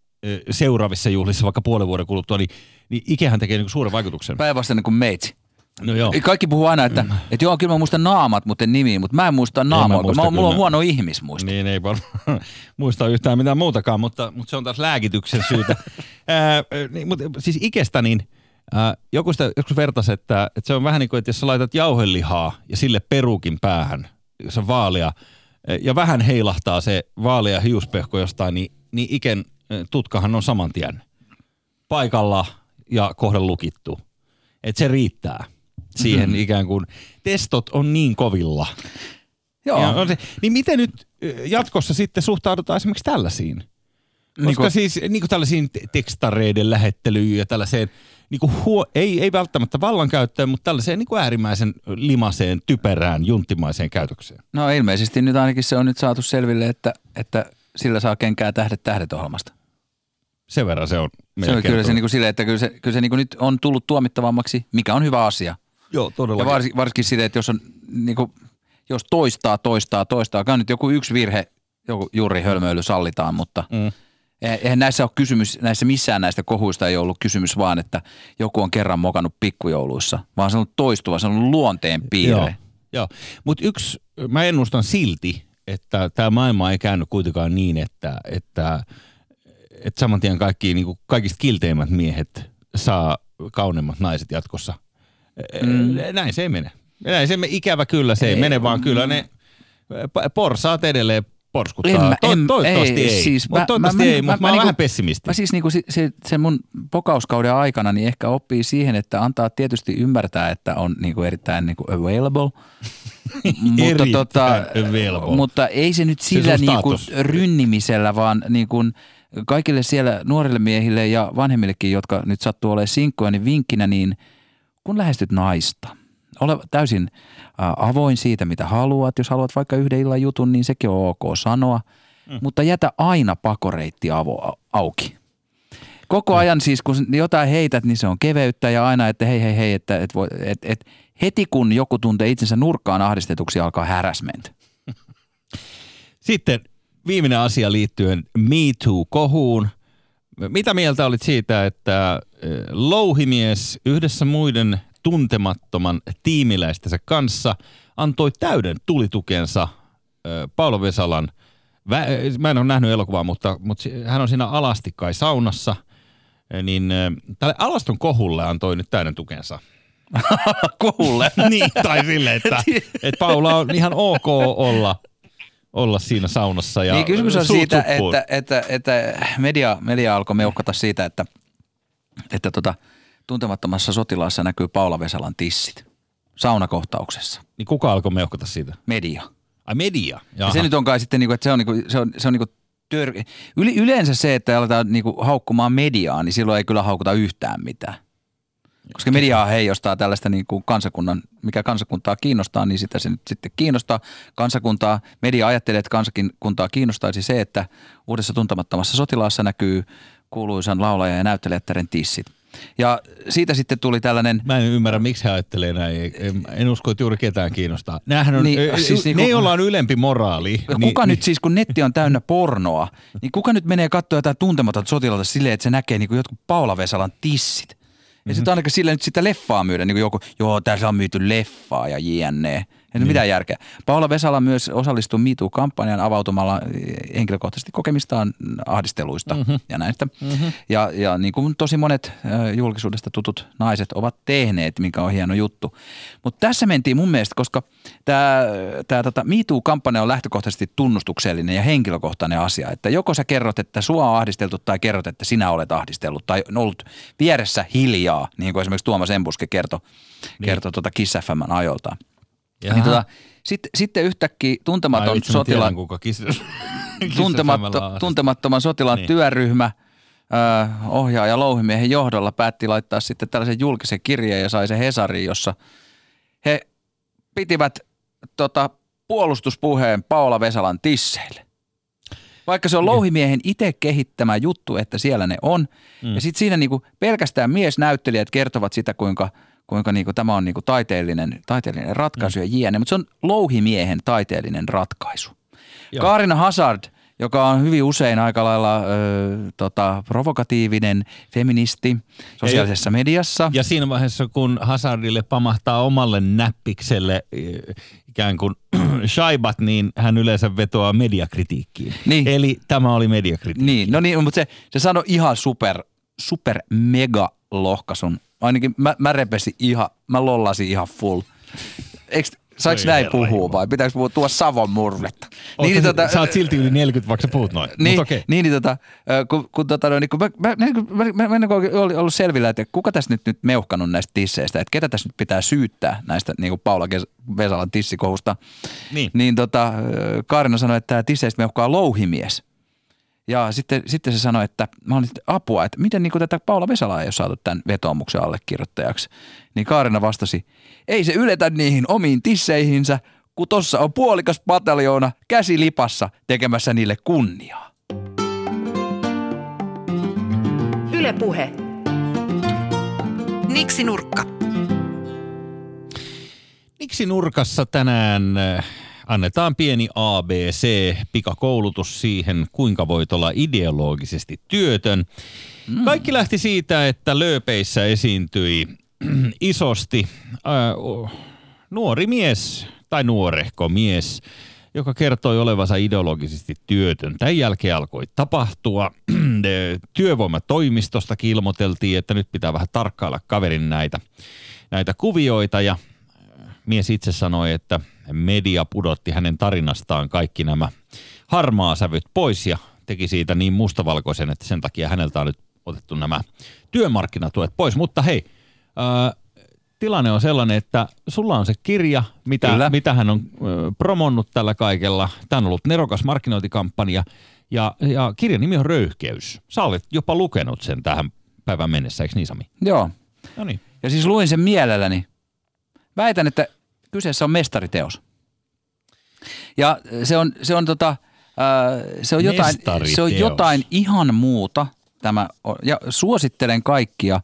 seuraavissa juhlissa vaikka puolen vuoden kuluttua, niin, niin Ikehän tekee niin suuren vaikutuksen. Päinvastainen kuin meitsi. No joo. Kaikki puhuu aina, että, että joo, kyllä mä muistan naamat, mutta en nimiä, mutta mä en muista mä, mulla on huono ihmismuisti. Niin ei varmaan muista yhtään mitään muutakaan, mutta, mutta se on taas lääkityksen syytä. Ää, niin, mutta siis ikestä niin, ää, joku sitä joskus vertasi, että, että se on vähän niin kuin, että jos sä laitat jauhelihaa ja sille perukin päähän, se on vaalia, ja vähän heilahtaa se vaalea hiuspehko jostain, niin, niin iken tutkahan on saman tien paikalla ja kohden lukittu. Että se riittää siihen mm-hmm. ikään kuin, testot on niin kovilla. Joo. Ja on se, niin miten nyt jatkossa sitten suhtaudutaan esimerkiksi tällaisiin? Koska Niin kuin- siis niin kuin tällaisiin te- tekstareiden lähettelyyn ja tällaiseen, niin kuin huo, ei, ei välttämättä vallankäyttöön, mutta tällaiseen niin kuin äärimmäisen limaseen, typerään, junttimaiseen käytökseen. No ilmeisesti nyt ainakin se on nyt saatu selville, että, että sillä saa kenkää tähdet tähdet ohjelmasta. Sen verran se on Se on kyllä se niin kuin silleen, että kyllä se, kyllä se niin kuin nyt on tullut tuomittavammaksi, mikä on hyvä asia. Joo, Ja todella. varsinkin, varsinkin silleen, että jos on niin kuin, jos toistaa, toistaa, toistaa, kai nyt joku yksi virhe, joku juuri hölmöily sallitaan, mutta Mm. eh- eihän näissä ole kysymys, näissä missään näistä kohuista ei ollut kysymys vaan, että joku on kerran mokannut pikkujouluissa, vaan se on toistuva, se on luonteen piirre. Joo, joo. mutta yksi, mä ennustan silti, että tämä maailma ei käynyt kuitenkaan niin, että, että, että saman tien kaikki, niin kuin kaikista kilteimmät miehet saa kauneimmat naiset jatkossa. Mm. Näin se ei mene. Näin se ikävä kyllä se ei, Ei, mene, vaan kyllä ne porsaat edelleen porskuttaa. En mä- to, en- toivottavasti ei, ei, siis Mut mä- toivottavasti mä- ei, mä- mutta mä, mä oon niinku- vähän pessimisti. Mä siis niinku se, se, sen mun pokauskauden aikana niin ehkä oppii siihen, että antaa tietysti ymmärtää, että on niinku erittäin niinku available. mutta, tota, available. mutta ei se nyt Se sillä sun niinku rynnimisellä, vaan niinku kaikille siellä nuorille miehille ja vanhemmillekin, jotka nyt sattuu olemaan sinkkoja, niin vinkkinä niin kun lähestyt naista, ole täysin avoin siitä, mitä haluat. Jos haluat vaikka yhden illan jutun, niin sekin on ok sanoa. Mm. Mutta jätä aina pakoreitti avo, auki. Koko ajan siis, kun jotain heität, niin se on keveyttä ja aina, että hei, hei, hei, että et, voi- et, et, heti kun joku tuntee itsensä nurkkaan ahdistetuksi, alkaa harassment. Sitten viimeinen asia liittyen Me Too-kohuun. Mitä mieltä olit siitä, että eh, louhimies yhdessä muiden tuntemattoman tiimiläistensä kanssa antoi täyden tulitukensa eh, Paolo Vesalan, eh, mä en ole nähnyt elokuvaa, mutta, mutta hän on siinä alasti kai saunassa, niin tälle alaston kohulle antoi nyt täyden tukensa. Kohulle. niin, tai sille, että, että Paula on ihan ok olla, olla siinä saunassa. Ja niin kysymys on siitä, suppuun. että, että, että media, media alkoi meuhkata siitä, että, että tota, tuntemattomassa sotilaassa näkyy Paula Vesalan tissit saunakohtauksessa. Niin kuka alkoi meuhkata siitä? Media. Ai media. Ja Jaha. se nyt on kai sitten, niinku, että se on, niinku, se on, se on niinku tör... Yli, yleensä se, että aletaan niinku haukkumaan mediaa, niin silloin ei kyllä haukuta yhtään mitään. Koska mediaa heijastaa tällaista niin kuin kansakunnan, mikä kansakuntaa kiinnostaa, niin sitä se nyt sitten kiinnostaa. Kansakuntaa, media ajattelee, että kansakuntaa kiinnostaisi se, että uudessa tuntemattomassa sotilaassa näkyy kuuluisan laulajan ja näyttelijättären tissit. Ja siitä sitten tuli tällainen, Mä en ymmärrä, miksi he ajattelee näin. En, en usko, että juuri ketään kiinnostaa. Nämähän on, Niin, niin, siis niinku- ne, joilla on ylempi moraali. Kuka nyt siis, kun netti on täynnä pornoa, niin kuka nyt menee katsoa jotain tuntematonta sotilalta silleen, että se näkee niin kuin jotkut Paula Vesalan tissit? Ja Mhm. sitten ainakaan sille nyt sitä leffaa myydä, niin kuin joku, joo, tässä on myyty leffaa ja jne. Ei niin. mitään järkeä. Paula Vesala myös osallistui MeToo-kampanjan avautumalla henkilökohtaisesti kokemistaan ahdisteluista mm-hmm. ja näistä. Mm-hmm. Ja, ja niin kuin tosi monet julkisuudesta tutut naiset ovat tehneet, mikä on hieno juttu. Mutta tässä mentiin mun mielestä, koska tämä tää, tota, MeToo-kampanja on lähtökohtaisesti tunnustuksellinen ja henkilökohtainen asia. Että joko sä kerrot, että sua on ahdisteltu tai kerrot, että sinä olet ahdistellut tai on ollut vieressä hiljaa, niin kuin esimerkiksi Tuomas Embuske kertoi, niin. kertoi tuota Kiss FMn ajoltaan. Niin tota, sitten, sitten yhtäkkiä tuntematon Ai, tiedän, kuka kiss, tuntematto, tuntemattoman sotilaan niin. työryhmä ö, ohjaaja Louhimiehen johdolla päätti laittaa sitten tällaisen julkisen kirjeen ja sai se Hesariin, jossa he pitivät tota, puolustuspuheen Paula Vesalan tisseille. Vaikka se on louhimiehen itse kehittämä juttu, että siellä ne on. Mm. Ja sitten siinä niinku pelkästään miesnäyttelijät kertovat sitä, kuinka – kuinka niin kuin tämä on niin kuin taiteellinen, taiteellinen ratkaisu mm. ja jiene, mutta se on louhimiehen taiteellinen ratkaisu. Joo. Kaarina Hazard, joka on hyvin usein aika lailla ö, tota, provokatiivinen feministi sosiaalisessa ja, mediassa. Ja siinä vaiheessa, kun Hazardille pamahtaa omalle näppikselle ikään kuin shaibat, niin hän yleensä vetoaa mediakritiikkiin. Niin. Eli tämä oli mediakritiikki. Niin, no niin, mutta se, se sanoi ihan super, super mega lohkasun Ainakin mä, mä repesin ihan, mä lollasin ihan full. Eikö, Saiko näin puhua vai pitääkö puhua tuo Savon murvetta? Niin, niin, tota, sä oot silti yli 40, vaikka sä puhut noin. Niin, okay. niin, niin tota, kun, kun, tota, no, niin, kun mä, mä, mä, mä, mä, mä oli ollut selvillä, että kuka tässä nyt, nyt meuhkanut näistä tisseistä, että ketä tässä nyt pitää syyttää näistä niin kuin Paula Vesalan tissikohusta. Niin. Niin tota, Kaarina sanoi, että tämä tisseistä meuhkaa louhimies – ja sitten, sitten se sanoi, että mä olin apua, että miten niin tätä Paula Vesalaa ei ole saatu tämän vetoomuksen allekirjoittajaksi. Niin Kaarina vastasi, ei se yletä niihin omiin tisseihinsä, kun tossa on puolikas pataljoona käsi lipassa tekemässä niille kunniaa. Yle Puhe. Niksi Nurkka. Niksi Nurkassa tänään annetaan pieni ABC-pikakoulutus siihen, kuinka voit olla ideologisesti työtön. Mm. Kaikki lähti siitä, että lööpeissä esiintyi isosti äh, nuori mies tai nuorehko mies, joka kertoi olevansa ideologisesti työtön. Tämän jälkeen alkoi tapahtua. Työvoimatoimistosta ilmoiteltiin, että nyt pitää vähän tarkkailla kaverin näitä, näitä kuvioita ja mies itse sanoi, että media pudotti hänen tarinastaan kaikki nämä harmaa sävyt pois ja teki siitä niin mustavalkoisen, että sen takia häneltä on nyt otettu nämä työmarkkinatuet pois. Mutta hei, ää, tilanne on sellainen, että sulla on se kirja, mitä, mitä hän on ä, promonnut tällä kaikella. Tämä on ollut nerokas markkinointikampanja ja, ja kirjan nimi on Röyhkeys. Sä olet jopa lukenut sen tähän päivän mennessä, eikö niin Sami? Joo. No niin. Ja siis luin sen mielelläni. Väitän, että kyseessä on mestariteos. Ja se on, se on, tota, se on, jotain, se on jotain ihan muuta. Tämä, ja suosittelen kaikkia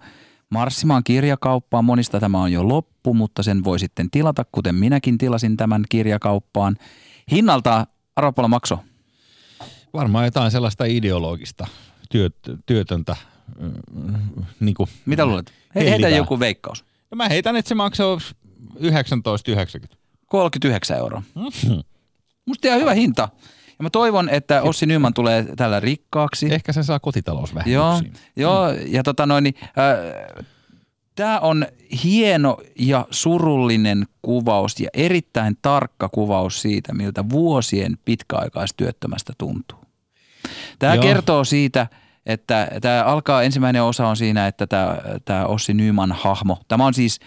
marssimaan kirjakauppaan. Monista tämä on jo loppu, mutta sen voi sitten tilata, kuten minäkin tilasin tämän kirjakauppaan. Hinnalta arvopalla makso. Varmaan jotain sellaista ideologista työt, työtöntä. Niin kuin Mitä luulet? He, heitä joku veikkaus. No mä heitän, että se maksaa 19,90. 39 euroa. Mm-hmm. Musta ihan hyvä hinta. Ja mä toivon, että Ossi Nyman tulee tällä rikkaaksi. Ehkä se saa kotitalousvähennyksiä. Joo, joo mm. ja tota noin, niin, äh, tämä on hieno ja surullinen kuvaus ja erittäin tarkka kuvaus siitä, miltä vuosien pitkäaikaistyöttömästä tuntuu. Tämä Joo. kertoo siitä, että tämä alkaa, ensimmäinen osa on siinä, että tämä, tämä Ossi Nyman hahmo, tämä on siis,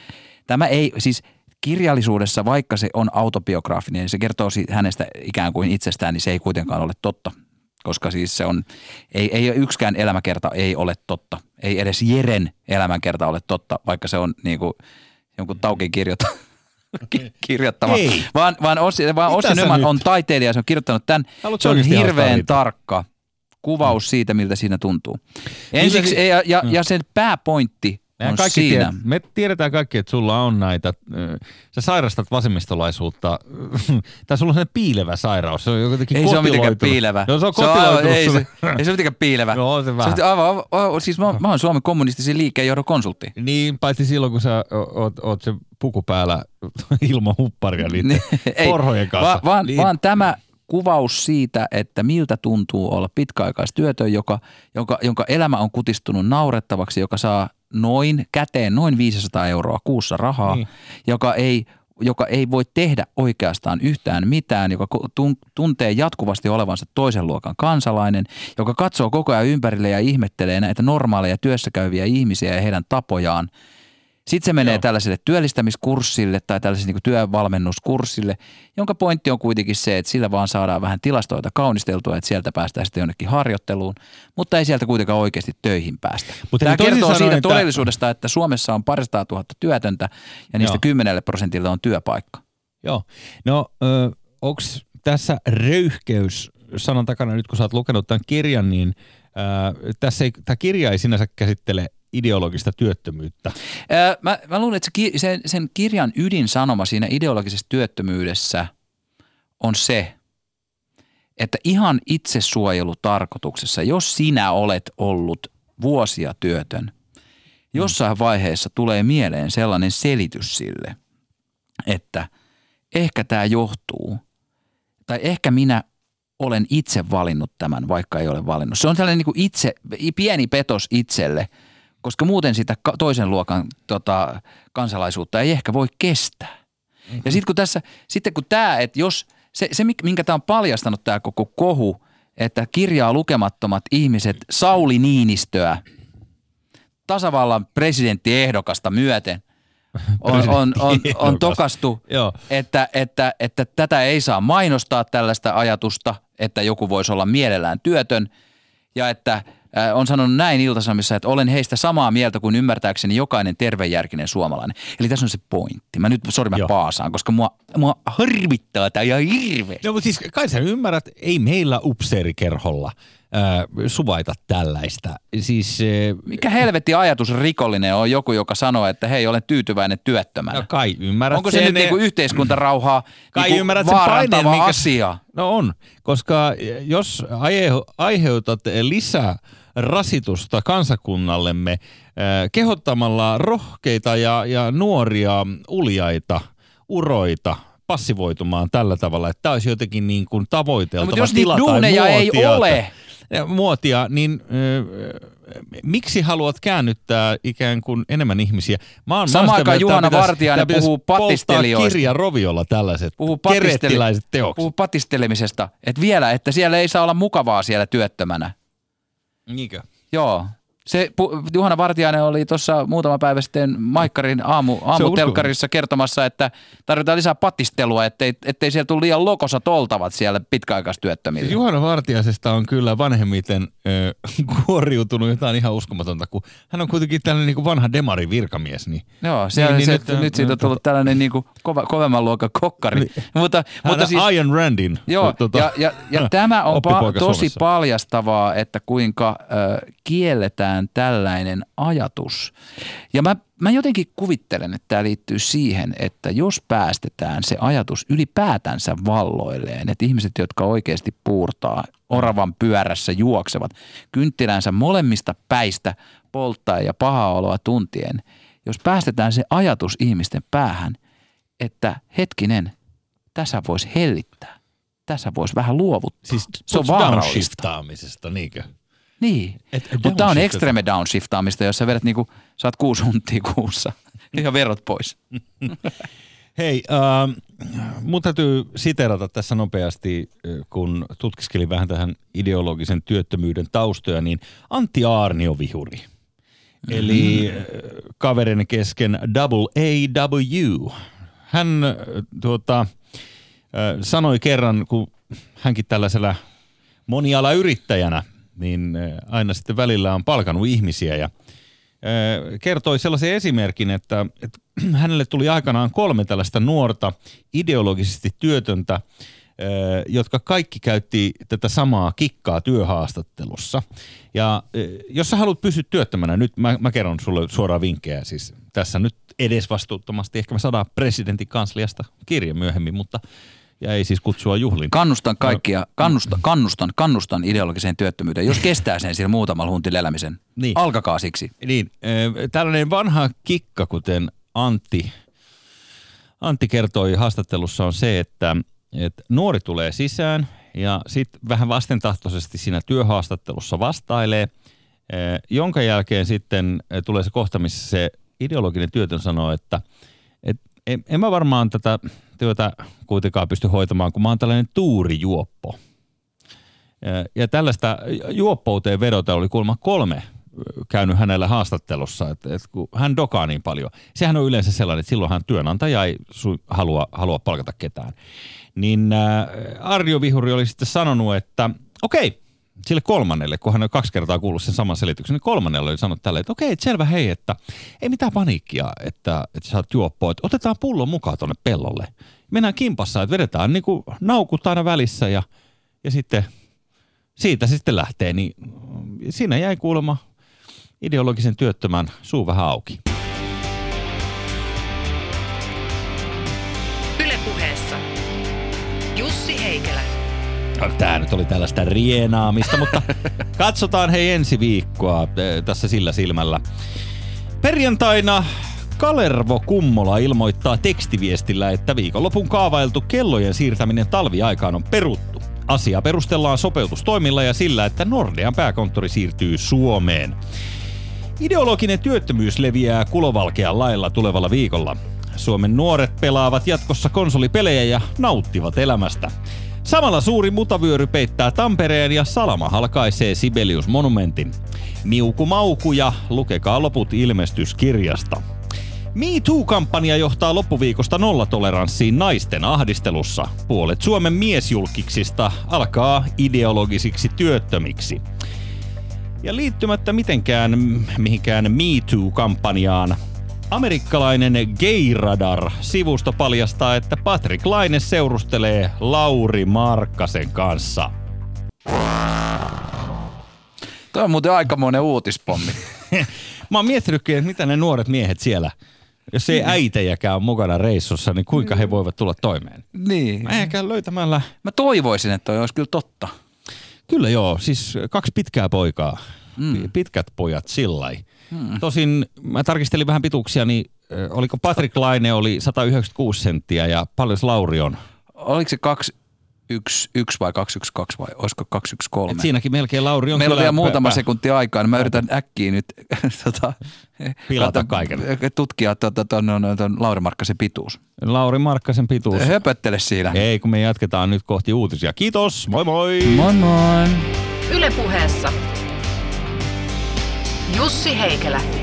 tämä ei, siis kirjallisuudessa, vaikka se on autobiograafinen, se kertoo hänestä ikään kuin itsestään, niin se ei kuitenkaan ole totta. Koska siis se on, ei, ei yksikään elämäkerta ei ole totta. Ei edes Jeren elämänkerta ole totta, vaikka se on niin kuin jonkun taukin kirjoita, kirjoittama. Ei. Vaan, vaan Ossi, vaan Ossi Nyman on taiteilija, se on kirjoittanut tämän. Haluatko se on hirveän tarkka kuvaus siitä, miltä siinä tuntuu. Ensiksi, ja, ja, ja sen pääpointti Mehän on kaikki siinä. Tiedät, me tiedetään kaikki, että sulla on näitä, sä sairastat vasemmistolaisuutta, tai sulla on sellainen piilevä sairaus. Se on jotenkin Ei se ole mitenkään piilevä. Joo, se on se on, aivan- ei, se, ei se ole mitenkään piilevä. Joo, on se se vähän. on aivan, aivan, aivan, siis mä, mä oon Suomen kommunistisen liikkeen johdon konsultti. Niin, paitsi silloin, kun sä oot, oot se puku päällä ilman hupparia niiden porhojen kanssa. Vaan, vaan, niin. vaan tämä kuvaus siitä, että miltä tuntuu olla pitkäaikaistyötön, joka, jonka, jonka elämä on kutistunut naurettavaksi, joka saa noin käteen noin 500 euroa kuussa rahaa, Niin. joka ei joka ei voi tehdä oikeastaan yhtään mitään, joka tuntee jatkuvasti olevansa toisen luokan kansalainen, joka katsoo koko ajan ympärille ja ihmettelee näitä normaaleja työssäkäyviä ihmisiä ja heidän tapojaan. Sitten se menee Joo. tällaiselle työllistämiskurssille tai tällaiselle niin työvalmennuskurssille, jonka pointti on kuitenkin se, että sillä vaan saadaan vähän tilastoita kaunisteltua, että sieltä päästään sitten jonnekin harjoitteluun, mutta ei sieltä kuitenkaan oikeasti töihin päästä. Mutta Tämä niin kertoo sanoen, siitä että- todellisuudesta, että Suomessa on parisataa tuhatta työtöntä ja niistä kymmenelle prosentille on työpaikka. Joo. No, onko tässä röyhkeys sanan takana, nyt kun sä oot lukenut tämän kirjan, niin ää, tässä ei, tämä kirja ei sinänsä käsittele ideologista työttömyyttä. Ää, Mä, mä luulen, että se, sen, sen kirjan ydinsanoma siinä ideologisessa työttömyydessä on se, että ihan itsesuojelutarkoituksessa, jos sinä olet ollut vuosia työtön, jossain vaiheessa tulee mieleen sellainen selitys sille, että ehkä tämä johtuu, tai ehkä minä olen itse valinnut tämän, vaikka ei ole valinnut. Se on tällainen niin kuin itse, pieni petos itselle, koska muuten sitä toisen luokan tota, kansalaisuutta ei ehkä voi kestää. Ja sitten kun tässä, sitten kun tämä, että jos, se, se minkä tämä on paljastanut tämä koko kohu, että kirjaa lukemattomat ihmiset Sauli Niinistöä, tasavallan presidenttiehdokasta myöten, on, on, on, on tokastu, että, että, että tätä ei saa mainostaa tällaista ajatusta, että joku voisi olla mielellään työtön ja että on sanonut näin iltasamissa, että olen heistä samaa mieltä kuin ymmärtääkseni jokainen tervejärkinen suomalainen. Eli tässä on se pointti. Mä nyt, sori mä Joo. paasaan, koska mua, mua harmittaa tämä ihan hirveästi. No, mutta siis kai sä ymmärrät, ei meillä upseerikerholla ää, suvaita tällaista. Siis ää, Mikä helvetti ajatus rikollinen on joku, joka sanoo, että hei, olen tyytyväinen työttömänä. no kai ymmärrät Onko se sen, nyt niinku yhteiskuntarauhaa Kai niinku ymmärrät sen paineen, vaarantava minkä- asia? No on, koska jos aihe- aiheutat lisää rasitusta kansakunnallemme äh, kehottamalla rohkeita ja, ja nuoria uljaita, uroita passivoitumaan tällä tavalla, että tämä olisi jotenkin niin kuin tavoiteltava No, mutta jos tila tai ei ole. muotia, niin ö, miksi haluat käännyttää ikään kuin enemmän ihmisiä? Mä oon, Samaan aikaan Juhana Vartiainen puhuu polttaa pattistelijoista. kirja roviolla tällaiset Puhuu, patistele- teokset. puhuu patistelemisesta. Että vielä, että siellä ei saa olla mukavaa siellä työttömänä. Niinkö? Joo. Se, Juhana Vartiainen oli tuossa muutama päivä sitten Maikkarin aamu, aamutelkkarissa kertomassa, että tarvitaan lisää patistelua, ettei, ettei siellä tule liian lokosat oltavat siellä pitkäaikaistyöttömillä. Juhana Vartiaisesta on kyllä vanhemmiten ö, kuoriutunut jotain ihan uskomatonta, kun hän on kuitenkin tällainen niin kuin vanha demari virkamies. Niin Joo, se, Niin, niin, niin se, nyt- nyt, nyt siitä on tullut tällainen niin kuin kova, kovemman luokan kokkari. Niin. mutta, hän mutta siis, Iron Randin. Joo, tota, ja, ja, ja tämä on pa- tosi Suomessa. paljastavaa, että kuinka ö, kielletään tällainen ajatus. Ja mä, mä jotenkin kuvittelen, että tämä liittyy siihen, että jos päästetään se ajatus ylipäätänsä valloilleen, että ihmiset, jotka oikeasti puurtaa, oravan pyörässä juoksevat, kynttilänsä molemmista päistä polttaa ja pahaa oloa tuntien, jos päästetään se ajatus ihmisten päähän, että hetkinen, tässä voisi hellittää, tässä voisi vähän luovuttaa. Siis se on vaarallista. niinkö? Niin, Et- mutta tämä on extreme downshiftaamista, jos sä vedät niinku, saat kuusi huntia kuussa ja verot pois. Hei, äh, mun täytyy siterata tässä nopeasti, äh, kun tutkiskelin vähän tähän ideologisen työttömyyden taustoja, niin Antti Aarnio vihuri. Eli äh, kaverin kesken Double AW. Hän äh, tuota, äh, sanoi kerran, kun hänkin tällaisella monialayrittäjänä, niin aina sitten välillä on palkanut ihmisiä ja kertoi sellaisen esimerkin, että, että hänelle tuli aikanaan kolme tällaista nuorta ideologisesti työtöntä jotka kaikki käytti tätä samaa kikkaa työhaastattelussa. Ja jos sä haluat pysyä työttömänä, nyt mä, mä kerron sulle suoraan vinkkejä. Siis tässä nyt edesvastuuttomasti, ehkä me saadaan presidentin kansliasta kirja myöhemmin, mutta ja ei siis kutsua juhlin. Kannustan kaikkia, kannustan, kannustan, kannustan ideologiseen työttömyyteen. Jos kestää sen siellä muutamalla huntilla elämisen, niin. alkakaa siksi. Niin, tällainen vanha kikka, kuten Antti, Antti kertoi haastattelussa, on se, että, että nuori tulee sisään ja sitten vähän vastentahtoisesti siinä työhaastattelussa vastailee, jonka jälkeen sitten tulee se kohta, missä se ideologinen työtön sanoo, että, että en, en mä varmaan tätä työtä kuitenkaan pysty hoitamaan, kun mä oon tällainen tuurijuoppo. Ja, tällaista juoppouteen vedota oli kuulemma kolme käynyt hänellä haastattelussa, että, että kun hän dokaa niin paljon. Sehän on yleensä sellainen, että silloinhan työnantaja ei halua, halua palkata ketään. Niin Arjo Vihuri oli sitten sanonut, että okei, sille kolmannelle, kun hän on kaksi kertaa kuullut sen saman selityksen, niin kolmannelle oli sanonut tälle, että okei, selvä hei, että ei mitään paniikkia, että, että sä oot juoppo, että otetaan pullo mukaan tuonne pellolle. Mennään kimpassa, että vedetään niin kuin naukut aina välissä ja, ja sitten siitä se sitten lähtee, niin siinä jäi kuulemma ideologisen työttömän suu vähän auki. Tämä nyt oli tällaista rienaamista, mutta katsotaan hei ensi viikkoa eh, tässä sillä silmällä. Perjantaina Kalervo Kummola ilmoittaa tekstiviestillä, että viikonlopun kaavailtu kellojen siirtäminen talviaikaan on peruttu. Asia perustellaan sopeutustoimilla ja sillä, että Nordean pääkonttori siirtyy Suomeen. Ideologinen työttömyys leviää kulovalkean lailla tulevalla viikolla. Suomen nuoret pelaavat jatkossa konsolipelejä ja nauttivat elämästä. Samalla suuri mutavyöry peittää Tampereen ja Salama halkaisee Sibelius-monumentin. Miuku mauku ja lukekaa loput ilmestyskirjasta. Me Too-kampanja johtaa loppuviikosta nollatoleranssiin naisten ahdistelussa. Puolet Suomen miesjulkiksista alkaa ideologisiksi työttömiksi. Ja liittymättä mitenkään mihinkään Me Too-kampanjaan, Amerikkalainen Gay Radar-sivusto paljastaa, että Patrick Laine seurustelee Lauri Markkasen kanssa. Tämä on muuten aikamoinen uutispommi. Mä oon miettinytkin, että mitä ne nuoret miehet siellä, jos ei äitejäkään ole mukana reissussa, niin kuinka he voivat tulla toimeen? Niin. Ehkä löytämällä. Mä toivoisin, että toi olisi kyllä totta. Kyllä joo, siis kaksi pitkää poikaa. Mm. Pitkät pojat sillai. Hmm. Tosin mä tarkistelin vähän pituuksia, niin oliko Patrick Laine oli 196 senttiä ja paljon Lauri on? Oliko se 211 vai 212 vai olisiko 213? Et siinäkin melkein Lauri on Meillä on vielä muutama pää. sekunti aikaa, niin mä yritän äkkiä nyt tota, pilata kaiken. Tutkia tuota, ton, ton, ton Lauri Markkasen pituus. Lauri Markkasen pituus. Höpöttele siinä. Ei, kun me jatketaan nyt kohti uutisia. Kiitos, moi moi! Moi moi! Ylepuheessa Jussi Heikelä.